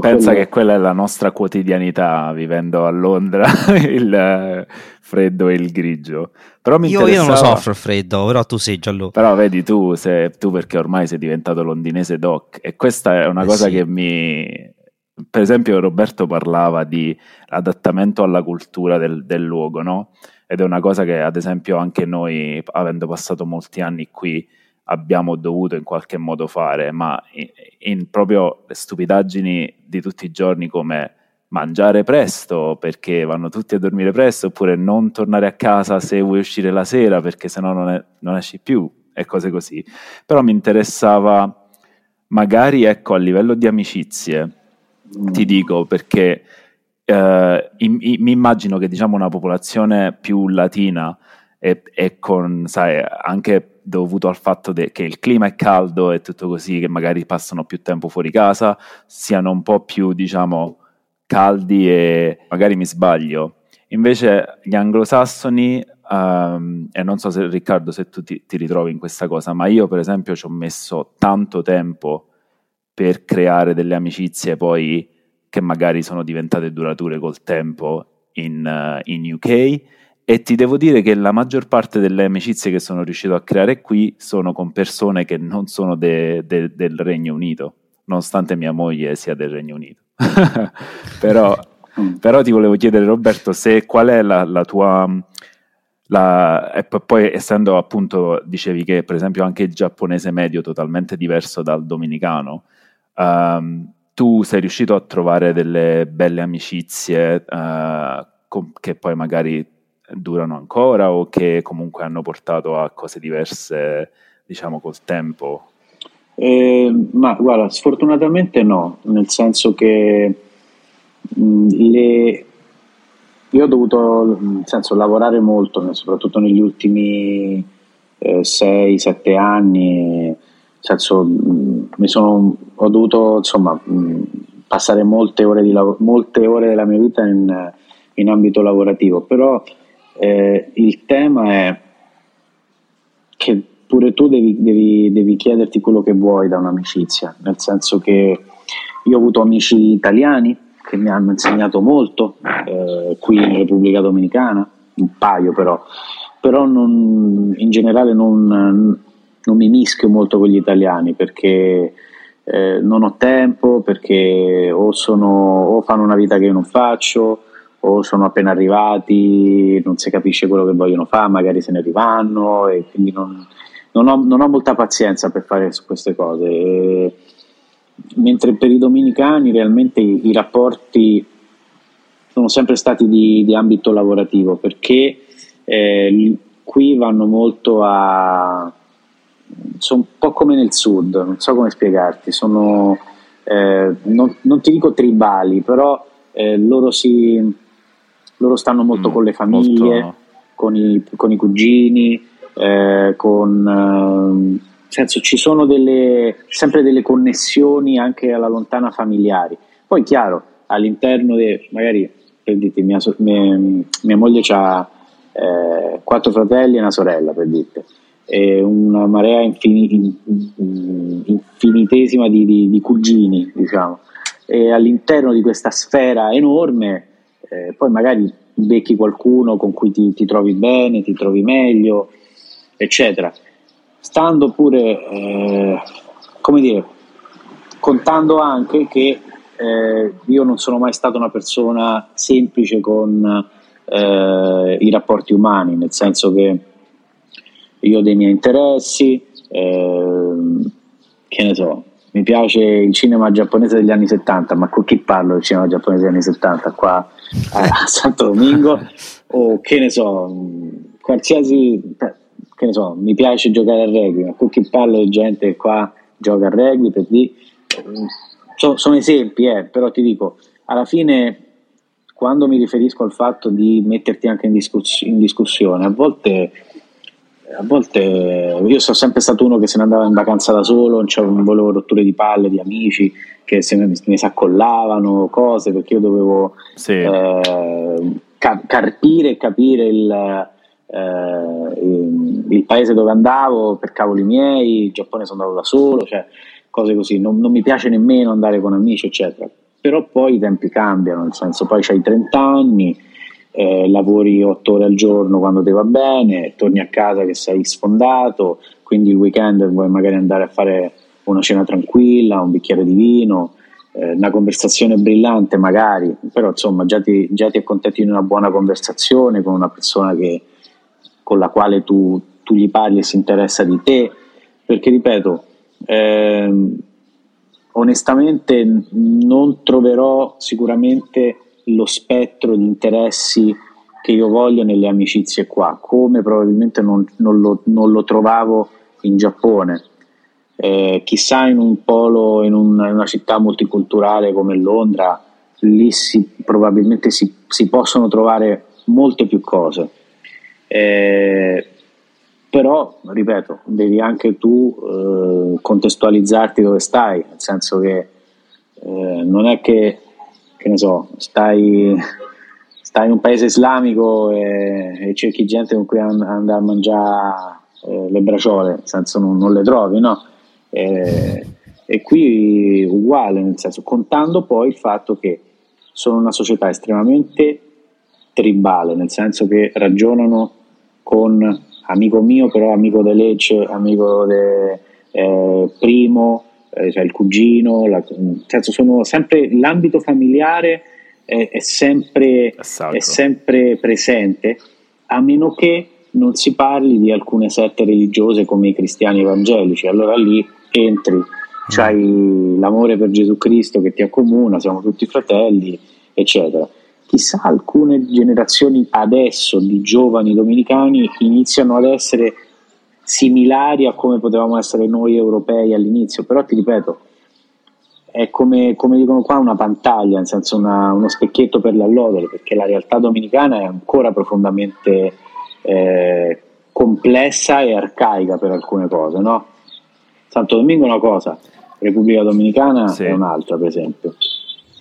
Pensa che quella è la nostra quotidianità vivendo a Londra, il freddo e il grigio. Però mi io, io non lo soffro il freddo, però tu sei giallo. Però vedi tu, se, tu perché ormai sei diventato londinese doc e questa è una eh cosa sì. che mi... Per esempio Roberto parlava di adattamento alla cultura del, del luogo, no? Ed è una cosa che ad esempio anche noi, avendo passato molti anni qui, abbiamo dovuto in qualche modo fare, ma in, in proprio stupidaggini di tutti i giorni come mangiare presto perché vanno tutti a dormire presto oppure non tornare a casa se vuoi uscire la sera perché sennò non, è, non esci più e cose così. Però mi interessava magari ecco a livello di amicizie. Ti dico perché eh, mi immagino che diciamo una popolazione più latina e, e con sai, anche dovuto al fatto de- che il clima è caldo e tutto così, che magari passano più tempo fuori casa, siano un po' più, diciamo, caldi e magari mi sbaglio. Invece gli anglosassoni, um, e non so se Riccardo se tu ti, ti, ritrovi in questa cosa, ma io per esempio ci ho messo tanto tempo per creare delle amicizie poi che magari sono diventate durature col tempo in, uh, in UK e ti devo dire che la maggior parte delle amicizie che sono riuscito a creare qui sono con persone che non sono de, del Regno Unito, nonostante mia moglie sia del Regno Unito. Però però ti volevo chiedere Roberto se qual è la, la tua... La, e poi essendo appunto, dicevi che per esempio anche il giapponese medio è totalmente diverso dal dominicano, um, tu sei riuscito a trovare delle belle amicizie uh, com- che poi magari durano ancora o che comunque hanno portato a cose diverse, diciamo, col tempo? Eh, ma guarda, sfortunatamente no, nel senso che mh, le, io ho dovuto nel senso, lavorare molto, soprattutto negli ultimi 6-7 eh, anni, nel senso, mh, sono, ho dovuto insomma, passare molte ore, di, molte ore della mia vita in, in ambito lavorativo, però eh, il tema è che pure tu devi, devi, devi, chiederti quello che vuoi da un'amicizia, nel senso che io ho avuto amici italiani che mi hanno insegnato molto eh, qui in Repubblica Dominicana, un paio però, però non, in generale non, non, mi mischio molto con gli italiani perché eh, non ho tempo, perché o, sono, o fanno una vita che io non faccio, o sono appena arrivati, non si capisce quello che vogliono fare, magari se ne rivanno e quindi non, non, ho, non ho, molta pazienza per fare queste cose. E, mentre per i dominicani realmente i, i rapporti sono sempre stati di, di ambito lavorativo perché eh, qui vanno molto a... sono un po' come nel sud, non so come spiegarti, sono... Eh, non, non, ti dico tribali, però eh, loro si, loro stanno molto mm, con le famiglie, molto... con, i, con, i, cugini, eh, con, eh, senso, ci sono delle, sempre delle connessioni anche alla lontana familiari. Poi chiaro, all'interno di, magari per dirti, mia, mia, mia moglie ha eh, quattro fratelli e una sorella, per dirti, e una marea infin, infinitesima di, di, di, cugini, diciamo. E all'interno di questa sfera enorme eh, poi magari becchi qualcuno con cui ti, ti, trovi bene, ti trovi meglio, eccetera. Stando pure, eh, come dire, contando anche che eh, io non sono mai stata una persona semplice con eh, i rapporti umani, nel senso che io ho dei miei interessi, ehm, che ne so, mi piace il cinema giapponese degli anni 70, ma con chi parlo del cinema giapponese degli anni 70? Qua a Santo Domingo o che ne so, qualsiasi, che ne so, mi piace giocare a rugby, ma con chi parlo di gente che qua gioca a rugby, per dire, so, sono esempi, eh, però ti dico, alla fine quando mi riferisco al fatto di metterti anche in, discuss- in discussione, a volte a volte io sono sempre stato uno che se ne andava in vacanza da solo, non volevo rotture di palle di amici che se ne, mi si accollavano cose perché io dovevo sì. eh, ca- carpire e capire il, eh, il, il, paese dove andavo per cavoli miei, il Giappone sono andato da solo, cioè cose così. Non, non mi piace nemmeno andare con amici, eccetera. Però poi i tempi cambiano, nel senso poi hai 30 anni eh, lavori otto ore al giorno quando ti va bene, torni a casa che sei sfondato, quindi il weekend vuoi magari andare a fare una cena tranquilla, un bicchiere di vino, eh, una conversazione brillante magari, però insomma già ti, già ti accontenti di una buona conversazione con una persona che, con la quale tu, tu, gli parli e si interessa di te, perché ripeto, eh, onestamente non troverò sicuramente lo spettro di interessi che io voglio nelle amicizie qua, come probabilmente non, non, lo, non lo, trovavo in Giappone. Eh, chissà in un polo, in, un, in, una città multiculturale come Londra, lì si, probabilmente si, si, possono trovare molte più cose. Eh, però, ripeto, devi anche tu eh, contestualizzarti dove stai, nel senso che eh, non è che che ne so, stai, stai in un paese islamico e, e cerchi gente con cui andare a mangiare eh, le braciole, nel senso non, non le trovi, no? E, e qui uguale, nel senso, contando poi il fatto che sono una società estremamente tribale, nel senso che ragionano con amico mio, però amico de Lecce, amico de eh, Primo, eh, cioè il cugino, la, senso, sono sempre l'ambito familiare è, è, sempre, è sempre presente, a meno che non si parli di alcune sette religiose come i cristiani evangelici, allora lì entri, c'hai l'amore per Gesù Cristo che ti accomuna, siamo tutti fratelli, eccetera. Chissà alcune generazioni adesso di giovani dominicani iniziano ad essere similari a come potevamo essere noi europei all'inizio, però ti ripeto, è come, come dicono qua una pantaglia, nel senso una, uno specchietto per l'allodere, perché la realtà dominicana è ancora profondamente eh, complessa e arcaica per alcune cose, no? Santo Domingo è una cosa, Repubblica Dominicana sì. è un'altra, per esempio.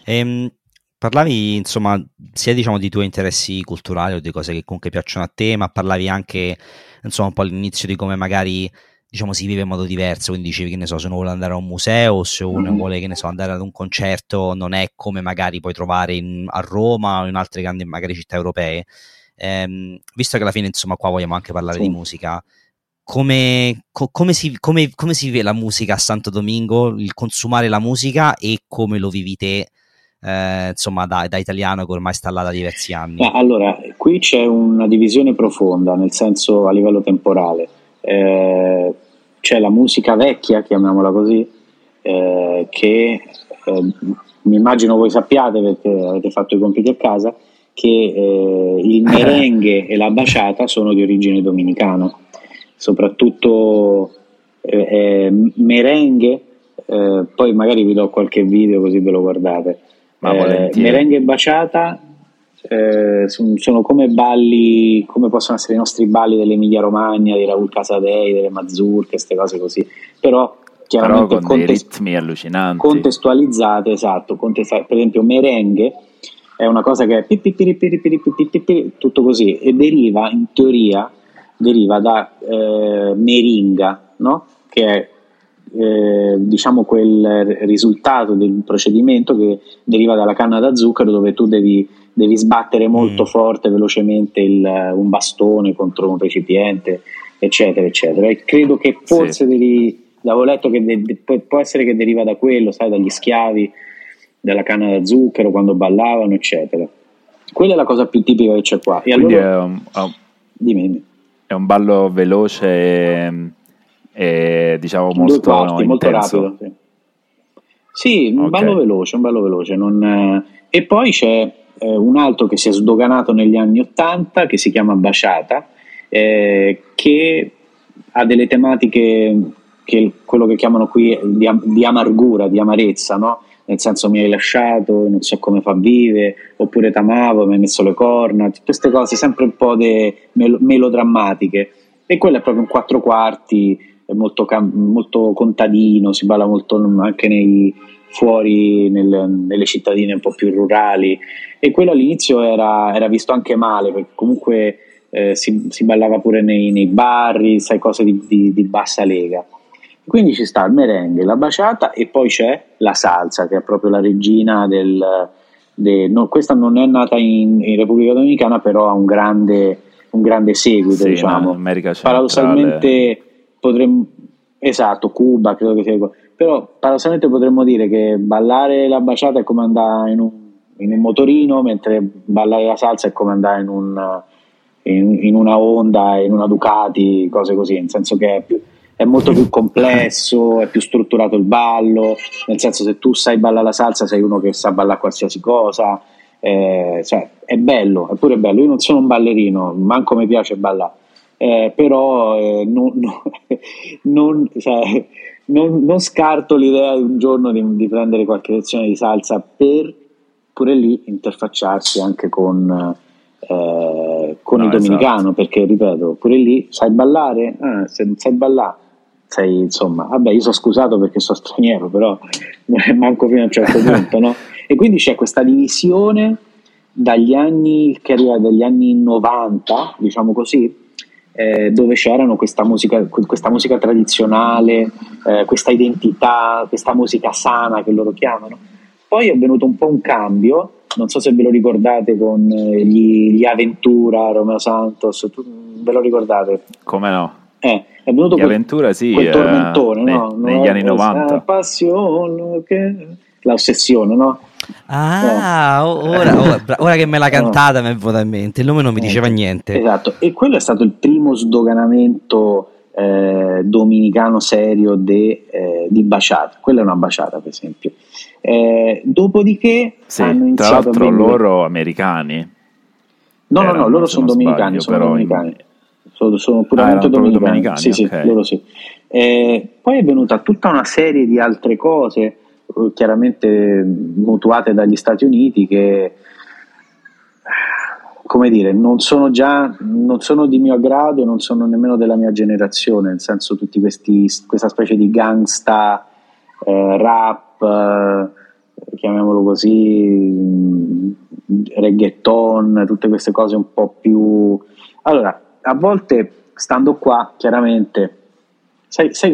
Ehm, parlavi insomma sia diciamo di tuoi interessi culturali o di cose che comunque piacciono a te, ma parlavi anche insomma un po' all'inizio di come magari diciamo si vive in modo diverso, quindi dicevi che ne so, se uno vuole andare a un museo o se uno vuole che ne so, andare ad un concerto non è come magari puoi trovare in, a Roma o in altre grandi magari città europee. Ehm, visto che alla fine insomma qua vogliamo anche parlare sì. di musica, come, co- come, si, come, come, si, vive la musica a Santo Domingo, il consumare la musica e come lo vivi te, eh, insomma, da, da, italiano che ormai sta là da diversi anni? allora, qui c'è una divisione profonda, nel senso a livello temporale. Eh, c'è la musica vecchia, chiamiamola così, eh, che eh, mi immagino voi sappiate perché avete fatto i compiti a casa, che eh, il merengue e la baciata sono di origine dominicana soprattutto merengue, eh, poi magari vi do qualche video così ve lo guardate. Eh, merengue e baciata eh, sono, come balli, come possono essere i nostri balli dell'Emilia Romagna, di Raul Casadei, delle Mazurche, queste cose così, però chiaramente però con contest- ritmi allucinanti. Contestualizzate, esatto, contesta- per esempio merengue è una cosa che è tutto così e deriva in teoria deriva da eh, meringa, no? che è eh, diciamo quel risultato del procedimento che deriva dalla canna da zucchero dove tu devi, devi sbattere molto mm. forte, velocemente il, un bastone contro un recipiente, eccetera, eccetera. E credo che forse sì. derivi, avevo letto che de, può essere che deriva da quello, sai, dagli schiavi della canna da zucchero quando ballavano, eccetera. Quella è la cosa più tipica che c'è qua. E Quindi allora, è un, um, dimmi è un ballo veloce e, e diciamo molto, quarti, molto rapido. Sì, sì un okay. ballo veloce, un ballo veloce. Non, e poi c'è eh, un altro che si è sdoganato negli anni Ottanta che si chiama Baciata, eh, che ha delle tematiche che quello che chiamano qui di, di amargura, di amarezza, no? nel senso mi hai lasciato, non so come fa a vivere, oppure t'amavo, mi hai messo le corna, tutte queste cose sempre un po' mel- melodrammatiche. E quello è proprio un quattro quarti, è molto, molto contadino, si balla molto anche nei, fuori nel, nelle cittadine un po' più rurali. E quello all'inizio era, era visto anche male, perché comunque eh, si, si, ballava pure nei, nei bar, sai, cose di, di, di bassa lega. Quindi ci sta il merengue, la baciata e poi c'è la salsa che è proprio la regina del... De, no, questa non è nata in, in, Repubblica Dominicana però ha un grande, un grande seguito sì, diciamo. paradossalmente potremmo esatto, Cuba credo che sia però paradossalmente potremmo dire che ballare la baciata è come andare in un, in un motorino mentre ballare la salsa è come andare in, un, in, in una Honda in una Ducati cose così nel senso che è più è molto più complesso, è più strutturato il ballo, nel senso se tu sai ballare la salsa sei uno che sa ballare qualsiasi cosa, eh, cioè, è bello, è pure bello, io non sono un ballerino, manco mi piace ballare, eh, però eh, non, non, cioè, non, non, scarto l'idea di un giorno di, di, prendere qualche lezione di salsa per pure lì interfacciarsi anche con... Eh, con no, il dominicano esatto. perché ripeto pure lì sai ballare ah, se non sai ballare sei insomma, vabbè io sono scusato perché sono straniero, però manco fino a un certo punto, no? E quindi c'è questa divisione dagli anni, che arriva dagli anni 90, diciamo così, eh, dove c'erano questa musica, questa musica tradizionale, eh, questa identità, questa musica sana che loro chiamano. Poi è venuto un po' un cambio, non so se ve lo ricordate con eh, gli, gli Aventura, Romeo Santos, tu, ve lo ricordate? Come no? Eh, è venuto quel, avventura, sì, quel tormentone, eh, no? negli no, anni 90. La passione, che... l'ossessione, no? Ah, ora, ora, ora, che me l'ha cantata no. mi è venuta in mente, il nome non mi diceva niente. Esatto, e quello è stato il primo sdoganamento eh, dominicano serio de, eh, di baciata. Quella è una baciata, per esempio. Eh, dopodiché sì, hanno iniziato tra l'altro loro americani. No, no, no, loro sono dominicani, sbaglio, sono dominicani. Sono, sono puramente ah, dominicani. dominicani. Sì, sì, okay. loro sì. Eh, poi è venuta tutta una serie di altre cose, chiaramente mutuate dagli Stati Uniti, che come dire, non sono già non sono di mio aggrado, non sono nemmeno della mia generazione, nel senso tutti questi questa specie di gangsta eh, rap, eh, chiamiamolo così, reggaeton, tutte queste cose un po' più allora, a volte stando qua, chiaramente sai, sai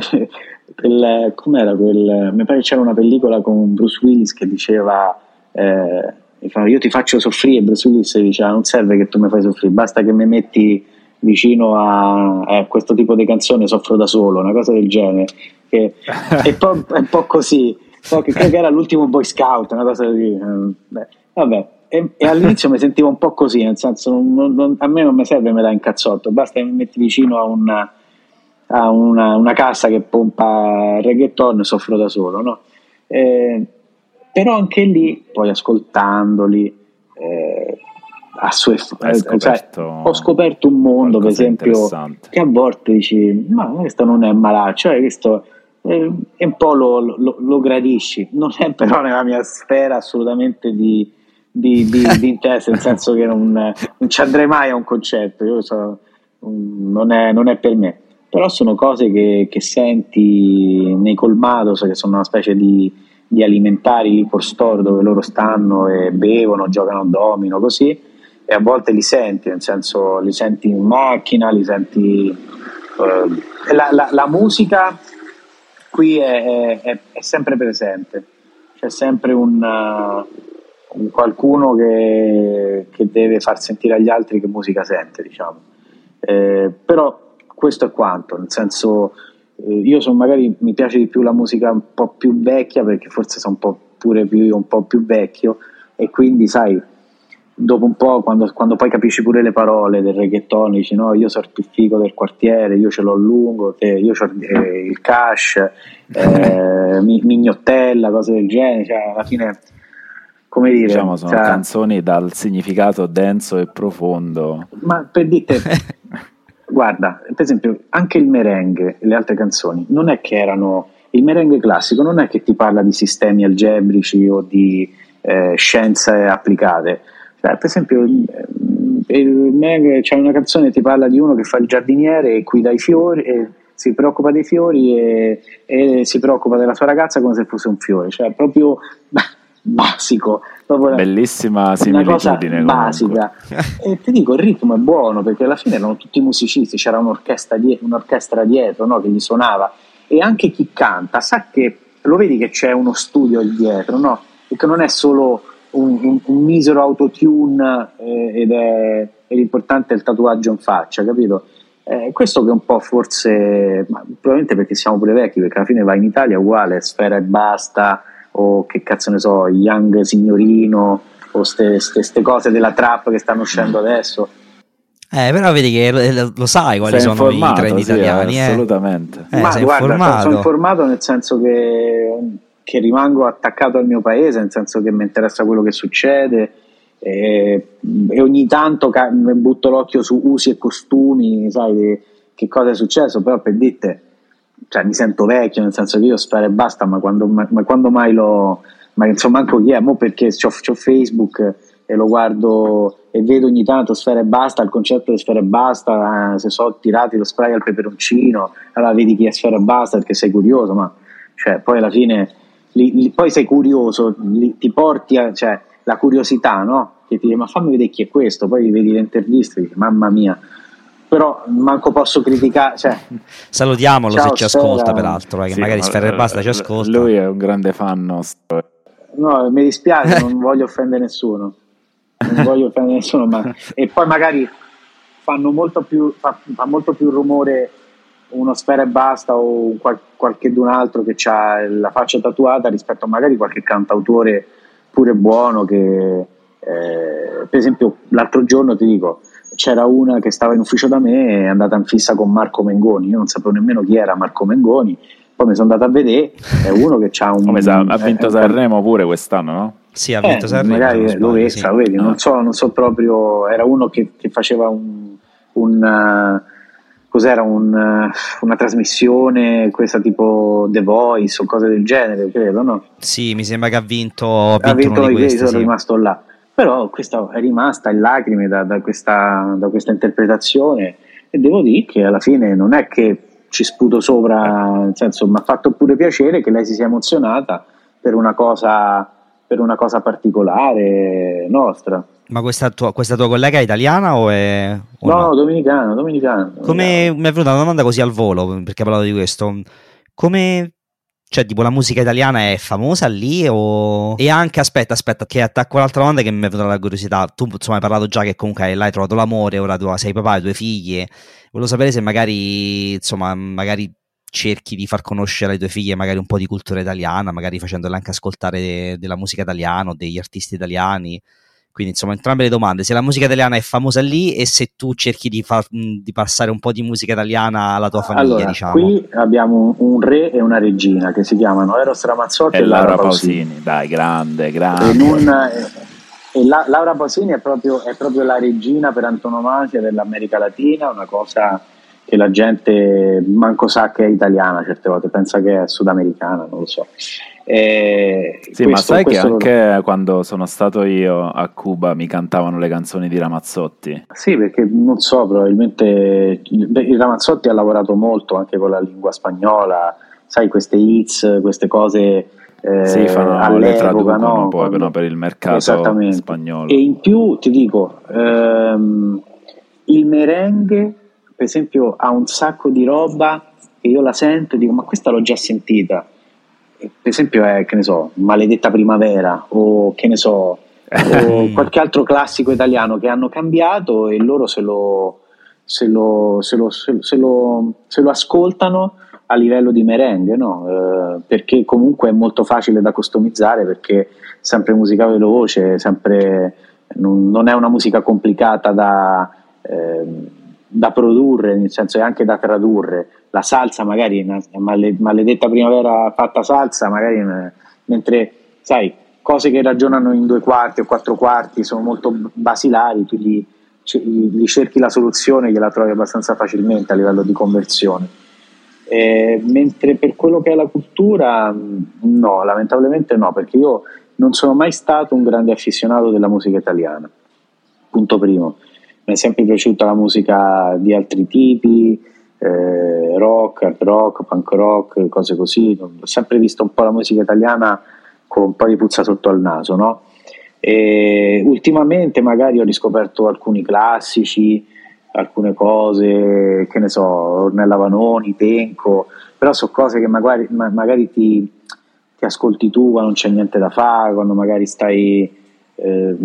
quel, com'era quel mi pare c'era una pellicola con Bruce Willis che diceva eh, io ti faccio soffrire, Bruce Willis diceva non serve che tu mi fai soffrire, basta che mi metti vicino a, a questo tipo di canzone soffro da solo, una cosa del genere, che è, un po', è un po' così, so che credo che era l'ultimo Boy Scout, una cosa così, eh, vabbè, e, e, all'inizio mi sentivo un po' così, nel senso non, non, a me non mi serve me da incazzotto, basta che mi metti vicino a una, a una, una cassa che pompa reggaeton soffro da solo, no? Eh, però anche lì, poi ascoltandoli, eh, eh scoperto cioè, ho scoperto un mondo, per esempio, che a volte dici, ma questo non è malato, cioè questo eh, un po' lo, lo, lo, gradisci, non è però nella mia sfera assolutamente di, di, di, di interesse, nel senso che non, non, ci andrei mai a un concerto, io so, non, è, non è per me però sono cose che, che, senti nei colmados che sono una specie di, di alimentari liquor store dove loro stanno e bevono, giocano a domino, così, e a volte li senti, nel senso li senti in macchina, li senti... Eh, la, la, la, musica qui è, è, è, sempre presente, c'è sempre un, uh, un qualcuno che, che, deve far sentire agli altri che musica sente, diciamo. Eh, però questo è quanto, nel senso eh, io sono magari mi piace di più la musica un po' più vecchia perché forse sono un po' pure più, un po' più vecchio e quindi sai dopo un po' quando, quando, poi capisci pure le parole del reggaeton dici no io sono il figo del quartiere io ce l'ho lungo te, io ho eh, il cash eh, mi, mignottella cose del genere cioè alla fine come dire diciamo sono cioè, canzoni dal significato denso e profondo. Ma per dite Guarda, per esempio, anche il merengue e le altre canzoni non è che erano. Il merengue classico non è che ti parla di sistemi algebrici o di eh, scienze applicate. Cioè, per esempio, il, il merengue, c'è una canzone che ti parla di uno che fa il giardiniere e cuida i fiori. E, si preoccupa dei fiori e, e, si preoccupa della sua ragazza come se fosse un fiore, cioè proprio basico. Bellissima similitudine. basica. e ti dico, il ritmo è buono perché alla fine erano tutti musicisti, c'era un'orchestra, die- un'orchestra dietro no, che gli suonava e anche chi canta sa che lo vedi che c'è uno studio dietro, no? E che non è solo un, un, un misero autotune eh, ed è, è l'importante è il tatuaggio in faccia, capito? Eh, questo che un po' forse, probabilmente perché siamo pure vecchi, perché alla fine va in Italia uguale, sfera e basta, o che cazzo ne so, Young Signorino o queste cose della trap che stanno uscendo adesso. Eh, però vedi che lo sai quali sei sono i trend sì, italiani. Eh. Assolutamente. Eh, Ma guarda, informato. sono informato nel senso che, che, rimango attaccato al mio paese, nel senso che mi interessa quello che succede e, e ogni tanto ca- butto l'occhio su usi e costumi, sai che cosa è successo, però per dite cioè, mi sento vecchio, nel senso che io spero e basta, ma quando, ma, ma quando mai lo... Ma insomma, anche chi è, mo perché ho Facebook e lo guardo e vedo ogni tanto Sfera e Basta, il concetto di Sfera e Basta, eh, se so tirati lo spray al peperoncino, allora vedi chi è Sfera e Basta perché sei curioso, ma cioè, poi alla fine li, li, poi sei curioso, li, ti porti a, cioè, la curiosità, no? Che ti dice ma fammi vedere chi è questo, poi vedi le interviste dici mamma mia, però manco posso criticare. Cioè, Salutiamolo Ciao, se ci ascolta, peraltro, eh, che sì, magari Sfera e Basta ci ascolta. Lui è un grande fan nostro. No, mi dispiace, non voglio offendere nessuno. Non voglio offendere nessuno, ma... e poi magari fanno molto più, fa, fa molto più rumore uno Sfera e Basta o qual, qualche d'un altro che ha la faccia tatuata rispetto a magari qualche cantautore pure buono che eh, per esempio l'altro giorno ti dico c'era una che stava in ufficio da me è andata in fissa con Marco Mengoni io non sapevo nemmeno chi era Marco Mengoni poi mi sono andato a vedere è uno che ha un come sa, ha vinto Sanremo pure quest'anno no? Sì, ha vinto eh, Sanremo. Magari lo vedi, sì. vedi, non, so, non so proprio, era uno che, che faceva un, un uh, cos'era un, uh, una trasmissione, questa tipo The Voice o cose del genere, credo, no? Sì, mi sembra che ha vinto, ha vinto, uno di questi, sono sì. rimasto là. Però questa è rimasta in lacrime da, da, questa, da questa interpretazione e devo dire che alla fine non è che ci sputo sopra, nel senso mi ha fatto pure piacere che lei si sia emozionata per una cosa per una cosa particolare nostra. Ma questa tua, questa tua collega è italiana o è... O no, no, dominicano, dominicano. Come mi è venuta una domanda così al volo, perché hai parlato di questo. Come cioè, tipo, la musica italiana è famosa lì? O... E anche, aspetta, aspetta, che attacco l'altra domanda che mi è venuta la curiosità. Tu, insomma, hai parlato già che comunque hai trovato l'amore, ora tu sei papà, hai due figlie. Volevo sapere se magari, insomma, magari cerchi di far conoscere ai tuoi figli magari un po' di cultura italiana, magari facendole anche ascoltare de- della musica italiana, degli artisti italiani. Quindi, insomma, entrambe le domande: se la musica italiana è famosa lì e se tu cerchi di, far, di passare un po' di musica italiana alla tua famiglia, allora, diciamo. Qui abbiamo un, re e una regina che si chiamano Eros Ramazzotti e, e Laura, Laura Pausini. Pausini. Dai, grande, grande. E, non, e la, Laura Pausini è proprio, è proprio la regina per antonomasia dell'America Latina, una cosa che la gente manco sa che è italiana certe volte, pensa che è sudamericana, non lo so. E sì, questo, ma sai che anche lo... quando sono stato io a Cuba mi cantavano le canzoni di Ramazzotti? Sì, perché non so, probabilmente il Ramazzotti ha lavorato molto anche con la lingua spagnola, sai, queste hits, queste cose. Eh, sì, fanno, le traducono no? poi quando... per il mercato spagnolo. E in più ti dico, ehm, il merengue per esempio ha un sacco di roba che io la sento e dico ma questa l'ho già sentita per esempio è che ne so Maledetta Primavera o che ne so o qualche altro classico italiano che hanno cambiato e loro se lo, se lo, se lo, se lo, se lo ascoltano a livello di merengue, no? eh, perché comunque è molto facile da customizzare perché sempre musica veloce, sempre, non, non, è una musica complicata da, eh, da produrre, nel senso è anche da tradurre. La salsa, magari, una maledetta primavera fatta salsa, magari mentre sai, cose che ragionano in due quarti o quattro quarti sono molto basilari, tu gli, gli cerchi la soluzione, gliela trovi abbastanza facilmente a livello di conversione. Eh, mentre per quello che è la cultura, no, lamentabilmente no, perché io non sono mai stato un grande affezionato della musica italiana. Punto primo mi è sempre piaciuta la musica di altri tipi, eh, rock, hard rock, punk rock, cose così. Ho sempre visto un po' la musica italiana con un po' di puzza sotto al naso, no? E ultimamente magari ho riscoperto alcuni classici, alcune cose, che ne so, Ornella Vanoni, Penco, però sono cose che magari, magari ti, ti, ascolti tu quando non c'è niente da fare, quando magari stai... Eh,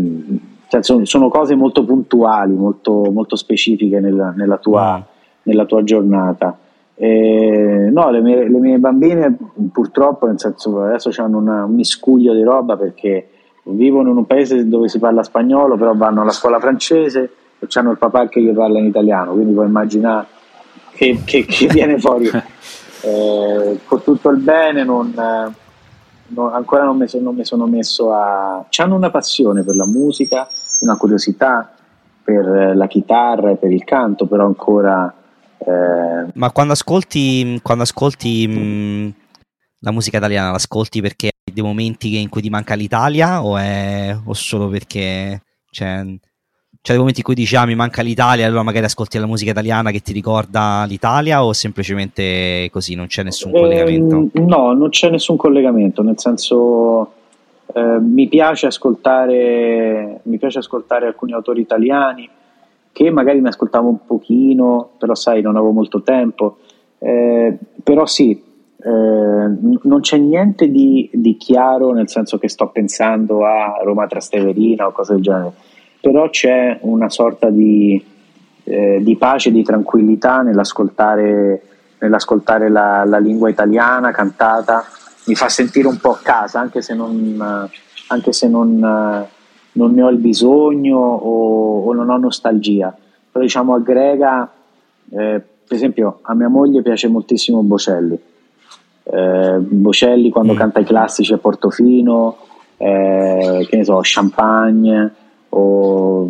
cioè, sono, sono, cose molto puntuali, molto, molto specifiche nella, nella, tua, mm. nella, tua, giornata. E, no, le mie, le mie, bambine purtroppo, nel senso, adesso hanno una, un miscuglio di roba perché vivono in un paese dove si parla spagnolo, però vanno alla scuola francese e hanno il papà che gli parla in italiano, quindi puoi immaginare che, che, che viene fuori. Eh, con tutto il bene, non, no, ancora non mi, sono, non mi, sono, messo a... Hanno una passione per la musica, una curiosità per la chitarra e per il canto, però ancora... Eh... Ma quando ascolti, quando ascolti mh, mm, la musica italiana, l'ascolti perché hai dei momenti in cui ti manca l'Italia o, è, o solo perché... Cioè, c'è dei momenti in cui dici ah mi manca l'Italia allora magari ascolti la musica italiana che ti ricorda l'Italia o semplicemente così non c'è nessun eh, collegamento? No, non c'è nessun collegamento, nel senso eh, mi, piace ascoltare, mi piace ascoltare alcuni autori italiani che magari mi ascoltavo un pochino, però sai non avevo molto tempo, eh, però sì, eh, non c'è niente di, di chiaro nel senso che sto pensando a Roma Trasteverina o cose del genere però c'è una sorta di, eh, di pace, di tranquillità nell'ascoltare, nell'ascoltare la, la, lingua italiana cantata, mi fa sentire un po' a casa, anche se non, anche se non, non ne ho il bisogno o, o, non ho nostalgia, però diciamo aggrega, eh, per esempio a mia moglie piace moltissimo Bocelli, eh, Bocelli quando mm. canta i classici a Portofino, eh, che ne so, Champagne o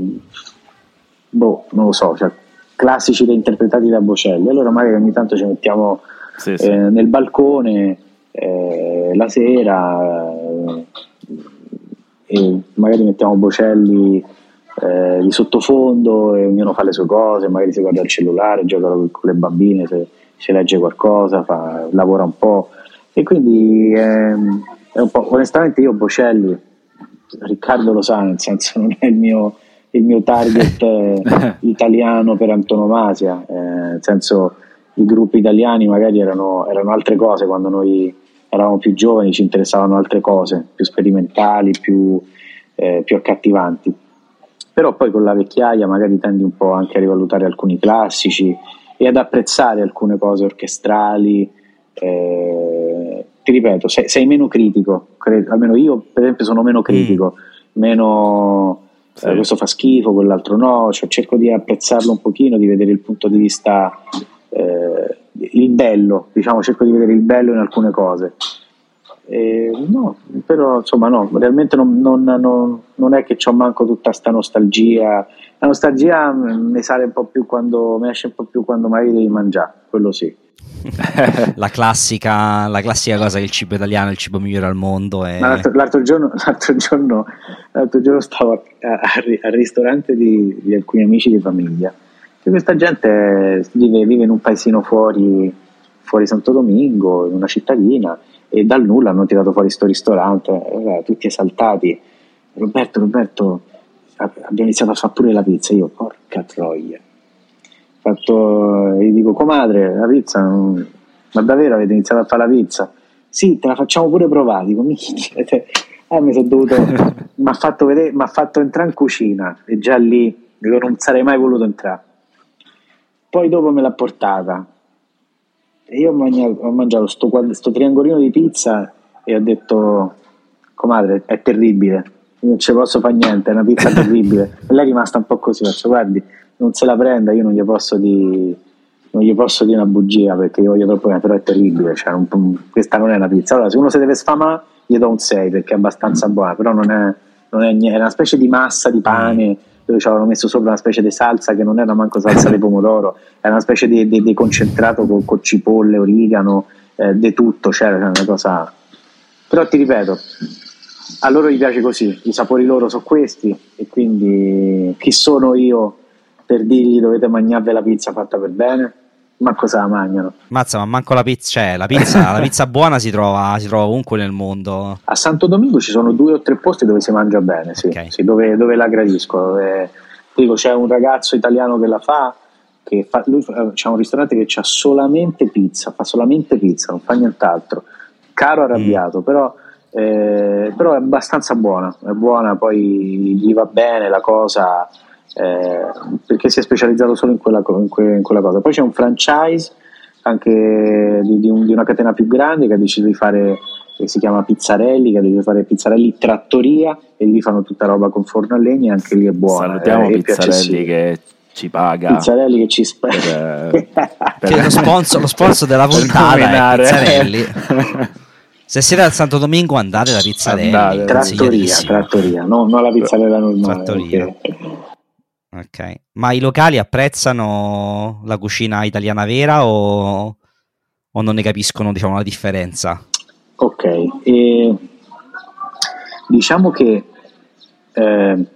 boh, non lo so, cioè, classici da interpretati da Bocelli. Allora magari ogni tanto ci mettiamo sì, sì. Eh, nel balcone eh, la sera eh, e magari mettiamo Bocelli eh, di sottofondo e ognuno fa le sue cose, magari si guarda il cellulare, gioca con le bambine, se, se legge qualcosa, fa, lavora un po'. E quindi ehm, è un po', onestamente io Bocelli, Riccardo lo sa, nel senso non è il mio, il mio target eh, italiano per antonomasia, eh, nel senso i gruppi italiani magari erano, erano, altre cose quando noi eravamo più giovani, ci interessavano altre cose, più sperimentali, più, eh, più accattivanti. Però poi con la vecchiaia magari tendi un po' anche a rivalutare alcuni classici e ad apprezzare alcune cose orchestrali. Eh, ti ripeto, sei, sei meno critico, credo, almeno io per esempio sono meno critico, mm. meno sì. eh, questo fa schifo, quell'altro no, cioè, cerco di apprezzarlo un pochino, di vedere il punto di vista, eh, il bello, diciamo, cerco di vedere il bello in alcune cose. Eh, no, però insomma no, realmente non, non, non, non è che ho manco tutta questa nostalgia. La nostalgia mi sale un po' più quando mi esce un po' più quando magari devi mangiare, quello sì. La, classica, la classica cosa che il cibo italiano è il cibo migliore al mondo. È... L'altro, l'altro, giorno, l'altro, giorno, l'altro, giorno, stavo al ristorante di, di, alcuni amici di famiglia. E questa gente vive, vive in un paesino fuori, fuori, Santo Domingo, in una cittadina, e dal nulla hanno tirato fuori questo ristorante, eh, tutti esaltati. Roberto, Roberto, abbiamo iniziato a fare pure la pizza. Io, porca troia fatto, gli dico comadre la pizza non... ma davvero avete iniziato a fare la pizza? sì te la facciamo pure provare dico mi ah, mi sono dovuto mi ha fatto, vedere, fatto entrare in cucina e già lì dico non sarei mai voluto entrare poi dopo me l'ha portata e io ho mangiato, ho mangiato sto, sto triangolino di pizza e ho detto comadre è terribile non ci posso fare niente, è una pizza terribile. E lei è rimasta un po' così, faccio guardi, non se la prenda, io non gli posso dire, non gli posso dire una bugia perché io voglio troppo bene, però è terribile, cioè, un, questa non è una pizza. Allora, se uno si deve sfamare, gli do un 6 perché è abbastanza buona, però non è, non è, niente, è una specie di massa di pane dove ci avevano messo sopra una specie di salsa che non era manco salsa di pomodoro, era una specie di, di, di concentrato con, con, cipolle, origano, eh, di tutto, c'era cioè, una cosa... Però ti ripeto, a loro gli piace così, i sapori loro sono questi e quindi chi sono io per dirgli dovete mangiarvi la pizza fatta per bene? Ma cosa la mangiano? Mazza, ma manco la pizza, cioè la pizza, la pizza buona si trova, si trova ovunque nel mondo. A Santo Domingo ci sono due o tre posti dove si mangia bene, sì, okay. sì dove, dove, la gradisco. Dove, dico, c'è un ragazzo italiano che la fa, che fa, lui c'è un ristorante che ha solamente pizza, fa solamente pizza, non fa nient'altro. Caro arrabbiato, mm. però, eh, però è abbastanza buona, è buona, poi gli va bene la cosa eh, perché si è specializzato solo in quella, in, que, in quella, cosa. Poi c'è un franchise anche di, di, un, di, una catena più grande che ha deciso di fare, che si chiama Pizzarelli, che ha deciso di fare Pizzarelli Trattoria e lì fanno tutta roba con forno a legna, anche lì è buona. Salutiamo eh, Pizzarelli che ci paga Pizzarelli che ci spera per, per lo, sponsor, lo sponsor della puntata è Pizzarelli Se siete al Santo Domingo andate da Pizzarelli andate. Trattoria, trattoria, no, non la pizzarella normale trattoria. Perché Ok, ma i locali apprezzano la cucina italiana vera o, o non ne capiscono diciamo, la differenza? Ok, e diciamo che eh,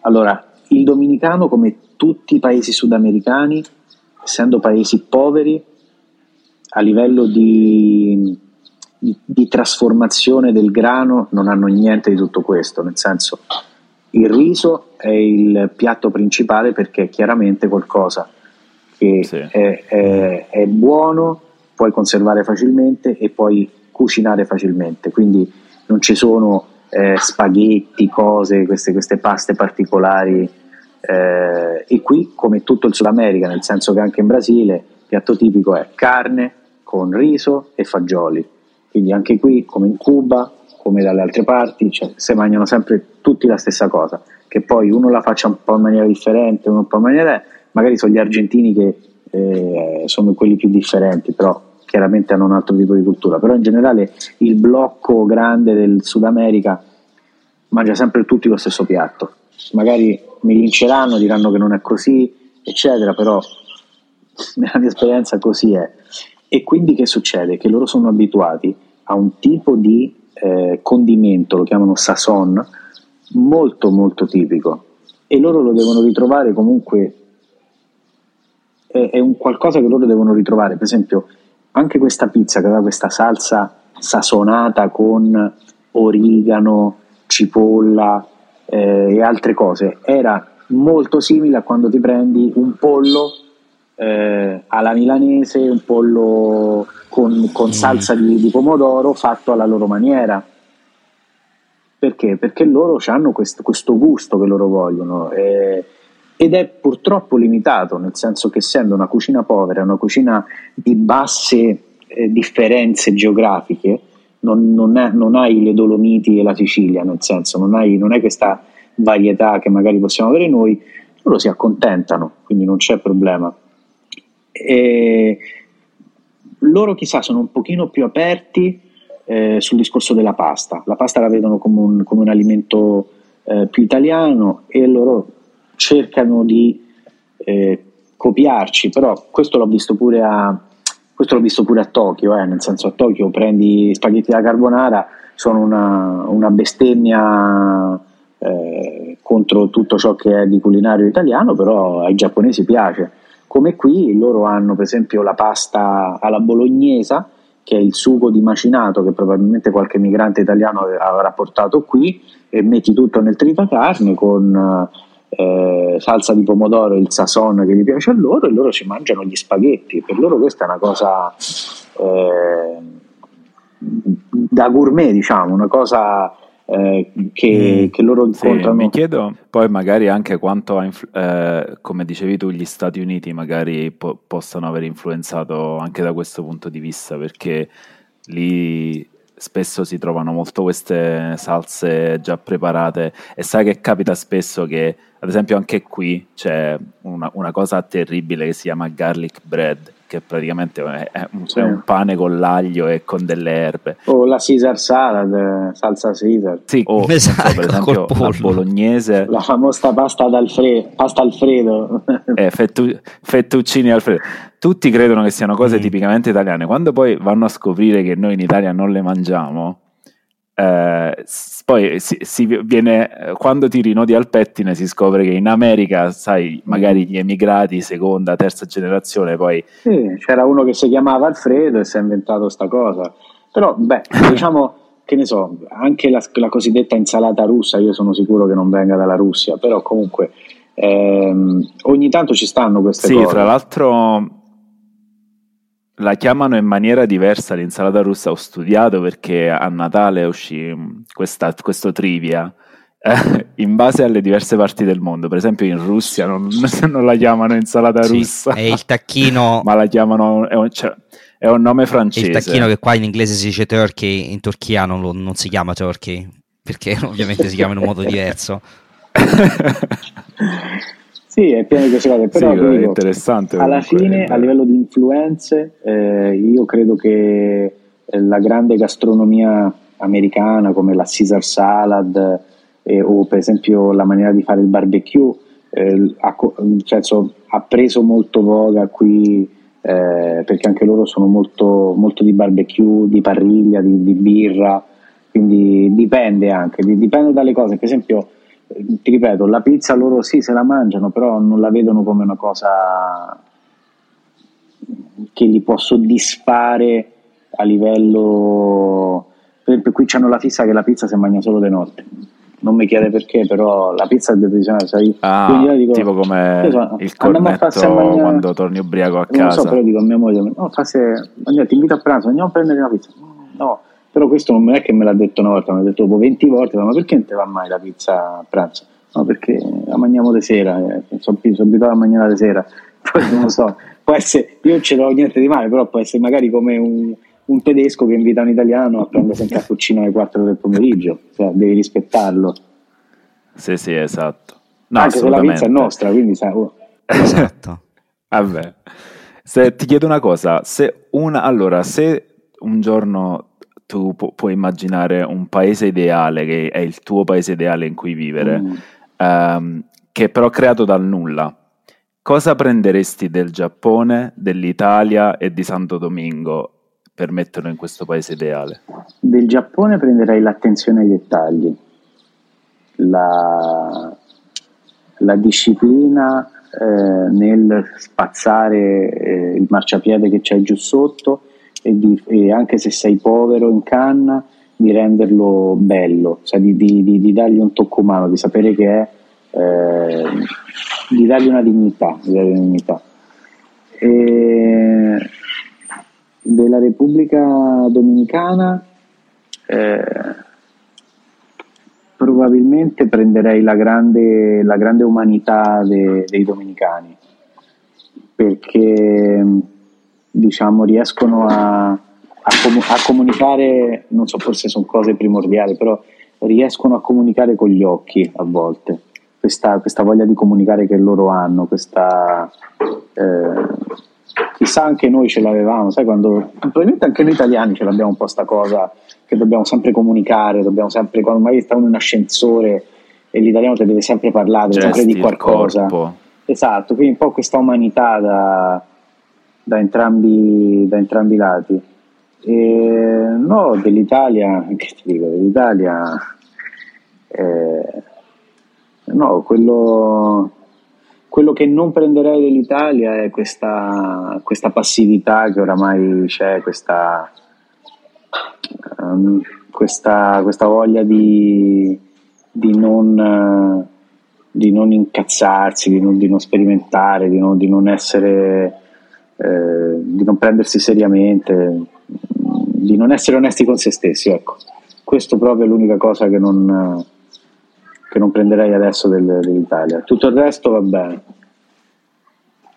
allora il dominicano come tutti i paesi sudamericani, essendo paesi poveri a livello di, di, di trasformazione del grano non hanno niente di tutto questo, nel senso il riso è il piatto principale perché è chiaramente qualcosa che sì. è, è, è, buono, puoi conservare facilmente e puoi cucinare facilmente, quindi non ci sono eh, spaghetti, cose, queste, queste paste particolari. Eh, e qui, come tutto il Sud America, nel senso che anche in Brasile, il piatto tipico è carne con riso e fagioli Quindi anche qui, come in Cuba, come dalle altre parti, cioè, si mangiano sempre tutti la stessa cosa, che poi uno la faccia un po' in maniera differente, uno un po' in maniera... magari sono gli argentini che eh, sono quelli più differenti, però chiaramente hanno un altro tipo di cultura, però in generale il blocco grande del Sud America mangia sempre tutti lo stesso piatto. Magari mi vinceranno, diranno che non è così, eccetera, però nella mia esperienza così è. E quindi che succede? Che loro sono abituati a un tipo di eh, condimento, lo chiamano sazon, molto molto tipico. E loro lo devono ritrovare comunque, è, è un qualcosa che loro devono ritrovare, per esempio anche questa pizza che aveva questa salsa sasonata con origano, cipolla eh, e altre cose, era molto simile a quando ti prendi un pollo eh, alla milanese, un pollo con, con mm. salsa di, di, pomodoro fatto alla loro maniera. Perché? Perché loro hanno questo, questo gusto che loro vogliono eh, ed è purtroppo limitato, nel senso che essendo una cucina povera, una cucina di basse eh, differenze geografiche, non, non, è, non, hai le Dolomiti e la Sicilia, nel senso non hai, non hai questa varietà che magari possiamo avere noi, loro si accontentano, quindi non c'è problema. E loro chissà sono un pochino più aperti eh, sul discorso della pasta, la pasta la vedono come un, come un alimento eh, più italiano e loro cercano di eh, copiarci, però questo l'ho visto pure a, visto pure a Tokyo, eh, nel senso a Tokyo prendi spaghetti alla carbonara, sono una, una bestemmia eh, contro tutto ciò che è di culinario italiano, però ai giapponesi piace. Come qui loro hanno per esempio la pasta alla bolognesa, che è il sugo di macinato che probabilmente qualche migrante italiano avrà portato qui, e metti tutto nel tritacarne con eh, salsa di pomodoro e il sasson che gli piace a loro e loro ci mangiano gli spaghetti. Per loro questa è una cosa eh, da gourmet, diciamo, una cosa eh, che, mm, che, loro incontrano. Sì, mi chiedo poi magari anche quanto, eh, come dicevi tu, gli Stati Uniti magari po- possano aver influenzato anche da questo punto di vista, perché lì spesso si trovano molto queste salse già preparate e sai che capita spesso che ad esempio anche qui c'è una, una cosa terribile che si chiama garlic bread che praticamente è un, sì. è un, pane con l'aglio e con delle erbe. O la Caesar salad, salsa Caesar. Sì, o esatto, so, per esempio la bolognese. La famosa pasta, d'Alfredo, pasta Alfredo. eh, fettu- fettuccini Alfredo. Tutti credono che siano cose mm. tipicamente italiane. Quando poi vanno a scoprire che noi in Italia non le mangiamo, eh, poi si, si viene, quando ti rinodi al pettine si scopre che in America, sai, magari gli emigrati seconda, terza generazione, poi... Sì, c'era uno che si chiamava Alfredo e si è inventato sta cosa. Però, beh, diciamo, che ne so, anche la, la, cosiddetta insalata russa, io sono sicuro che non venga dalla Russia, però comunque ehm, ogni tanto ci stanno queste sì, cose. Sì, fra l'altro la chiamano in maniera diversa l'insalata russa. Ho studiato perché a Natale uscì questa, questo trivia eh, in base alle diverse parti del mondo. Per esempio, in Russia non, non la chiamano insalata sì, russa, è il tacchino, ma la chiamano. È un, cioè, è un nome francese. Il tacchino che qua in inglese si dice turkey, in Turchia non, lo, non si chiama turkey perché ovviamente si chiama in un modo diverso. Sì, è pieno di queste cose, però sì, dico, interessante alla fine a livello di influenze eh, io credo che eh, la grande gastronomia americana come la Caesar salad eh, o per esempio la maniera di fare il barbecue eh, ha, senso, ha, preso molto voga qui eh, perché anche loro sono molto, molto di barbecue, di parriglia, di, di birra, quindi dipende anche, dipende dalle cose, per esempio ti ripeto, la pizza loro sì se la mangiano, però non la vedono come una cosa che li può soddisfare a livello... Per esempio qui c'hanno la fissa che la pizza si mangia solo di notte. Non mi chiede perché, però la pizza è decisionale. Sai, ah, dico, tipo come so, il cornetto mangiare... quando torni ubriaco a casa. Non so, però dico a mia moglie, no, fase, ti invito a pranzo, andiamo a prendere una pizza. No, però questo non è che me l'ha detto una volta, me l'ha detto dopo 20 volte, ma perché non ti va mai la pizza a pranzo? No, perché la mangiamo di sera, eh, sono, sono abituato a mangiare di sera, poi non lo so, può essere, io non ce l'ho niente di male, però può essere magari come un, un tedesco che invita un italiano a prendersi un cappuccino alle 4 del pomeriggio, cioè, devi rispettarlo. Sì, sì, esatto. No, Anche se la pizza è nostra, quindi sai... Oh. Esatto. Vabbè. Se, ti chiedo una cosa, se una, allora, se un giorno tu pu- puoi immaginare un paese ideale, che è il tuo paese ideale in cui vivere, Mm. ehm, che è però creato dal nulla, cosa prenderesti del Giappone, dell'Italia e di Santo Domingo per metterlo in questo paese ideale? Del Giappone prenderei l'attenzione ai dettagli, la, la disciplina eh, nel spazzare eh, il marciapiede che c'è giù sotto e, di- e anche se sei povero in canna di renderlo bello, cioè di, di- di- di dargli un tocco umano, di sapere che è, eh, di dargli una dignità. Di dargli una dignità. Della Repubblica Dominicana eh, probabilmente prenderei la grande, la grande umanità de- dei dominicani perché diciamo riescono a, a comu- a comunicare non so forse sono cose primordiali però riescono a comunicare con gli occhi a volte questa, questa voglia di comunicare che loro hanno questa eh, chissà anche noi ce l'avevamo, sai quando probabilmente anche noi italiani ce l'abbiamo un po' sta cosa che dobbiamo sempre comunicare, dobbiamo sempre quando magari stiamo in un ascensore e l'italiano ti deve sempre parlare, deve sempre di qualcosa. Esatto, quindi un po' questa umanità da, da entrambi, da entrambi i lati. E, no, dell'Italia, che ti dico, dell'Italia, eh, no, quello, quello che non prenderei dell'Italia è questa, questa passività che oramai c'è, questa, ehm, questa, questa voglia di, di non, eh, di non incazzarsi, di non, di non sperimentare, di non, di non essere, eh, di non prendersi seriamente, di non essere onesti con se stessi. Ecco. Questo proprio è l'unica cosa che non, che non prenderei adesso del- dell'Italia. Tutto il resto va bene.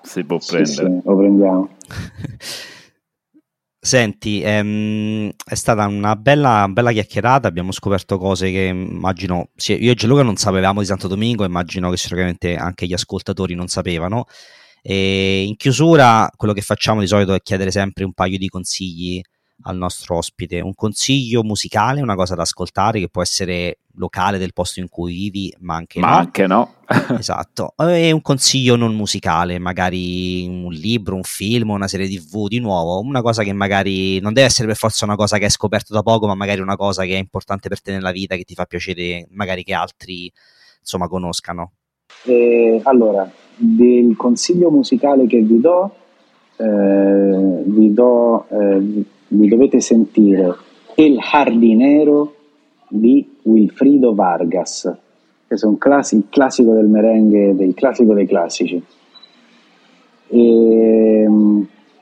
Si può Sì, prendere. sì, lo prendiamo. Senti, ehm, è stata una bella, bella chiacchierata, abbiamo scoperto cose che immagino, sì, io e Gianluca non sapevamo di Santo Domingo, immagino che sicuramente anche gli ascoltatori non sapevano. E in chiusura, quello che facciamo di solito è chiedere sempre un paio di consigli al nostro ospite, un consiglio musicale, una cosa da ascoltare che può essere locale del posto in cui vivi, ma anche Ma no. anche no. Esatto, e un consiglio non musicale, magari un libro, un film, una serie tv di nuovo, una cosa che magari non deve essere per forza una cosa che hai scoperto da poco, ma magari una cosa che è importante per te nella vita, che ti fa piacere magari che altri insomma conoscano. Eh, allora, del consiglio musicale che vi do, eh, vi, do eh, vi dovete sentire El Jardinero di Wilfrido Vargas, che è un classi- il classico del merengue, del classico dei classici. E,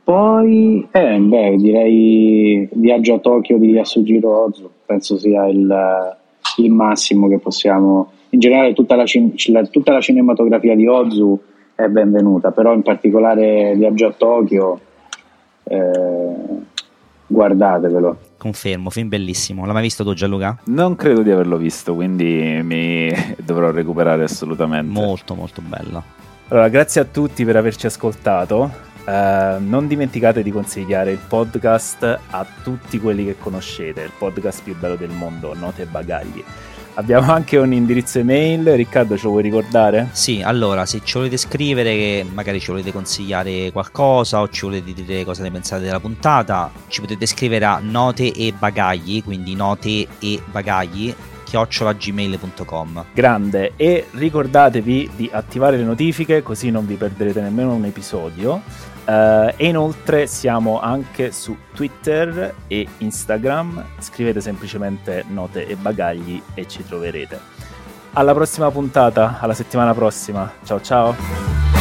poi, eh, beh, direi Viaggio a Tokyo di Yasujiro Ozu, penso sia il, il massimo che possiamo. In generale, tutta la, cin- la- tutta la cinematografia di Ozu è benvenuta, però in particolare Viaggio a Tokyo, eh, guardatevelo. Confermo, film bellissimo. L'hai mai visto tu Gianluca? Non credo di averlo visto, quindi mi dovrò recuperare assolutamente. Molto molto bello. Allora, grazie a tutti per averci ascoltato. Eh, non dimenticate di consigliare il podcast a tutti quelli che conoscete, il podcast più bello del mondo, Note e Bagagli. Abbiamo anche un indirizzo email, Riccardo ce lo vuoi ricordare? Sì, allora, se ci volete scrivere, magari ci volete consigliare qualcosa o ci volete dire cosa ne pensate della puntata, ci potete scrivere a note e bagagli, quindi note e bagagli, chiocciolagmail.com. Grande e ricordatevi di attivare le notifiche così non vi perderete nemmeno un episodio. Eh, e inoltre siamo anche su Twitter e Instagram. Scrivete semplicemente note e bagagli e ci troverete. Alla prossima puntata, alla settimana prossima. Ciao ciao.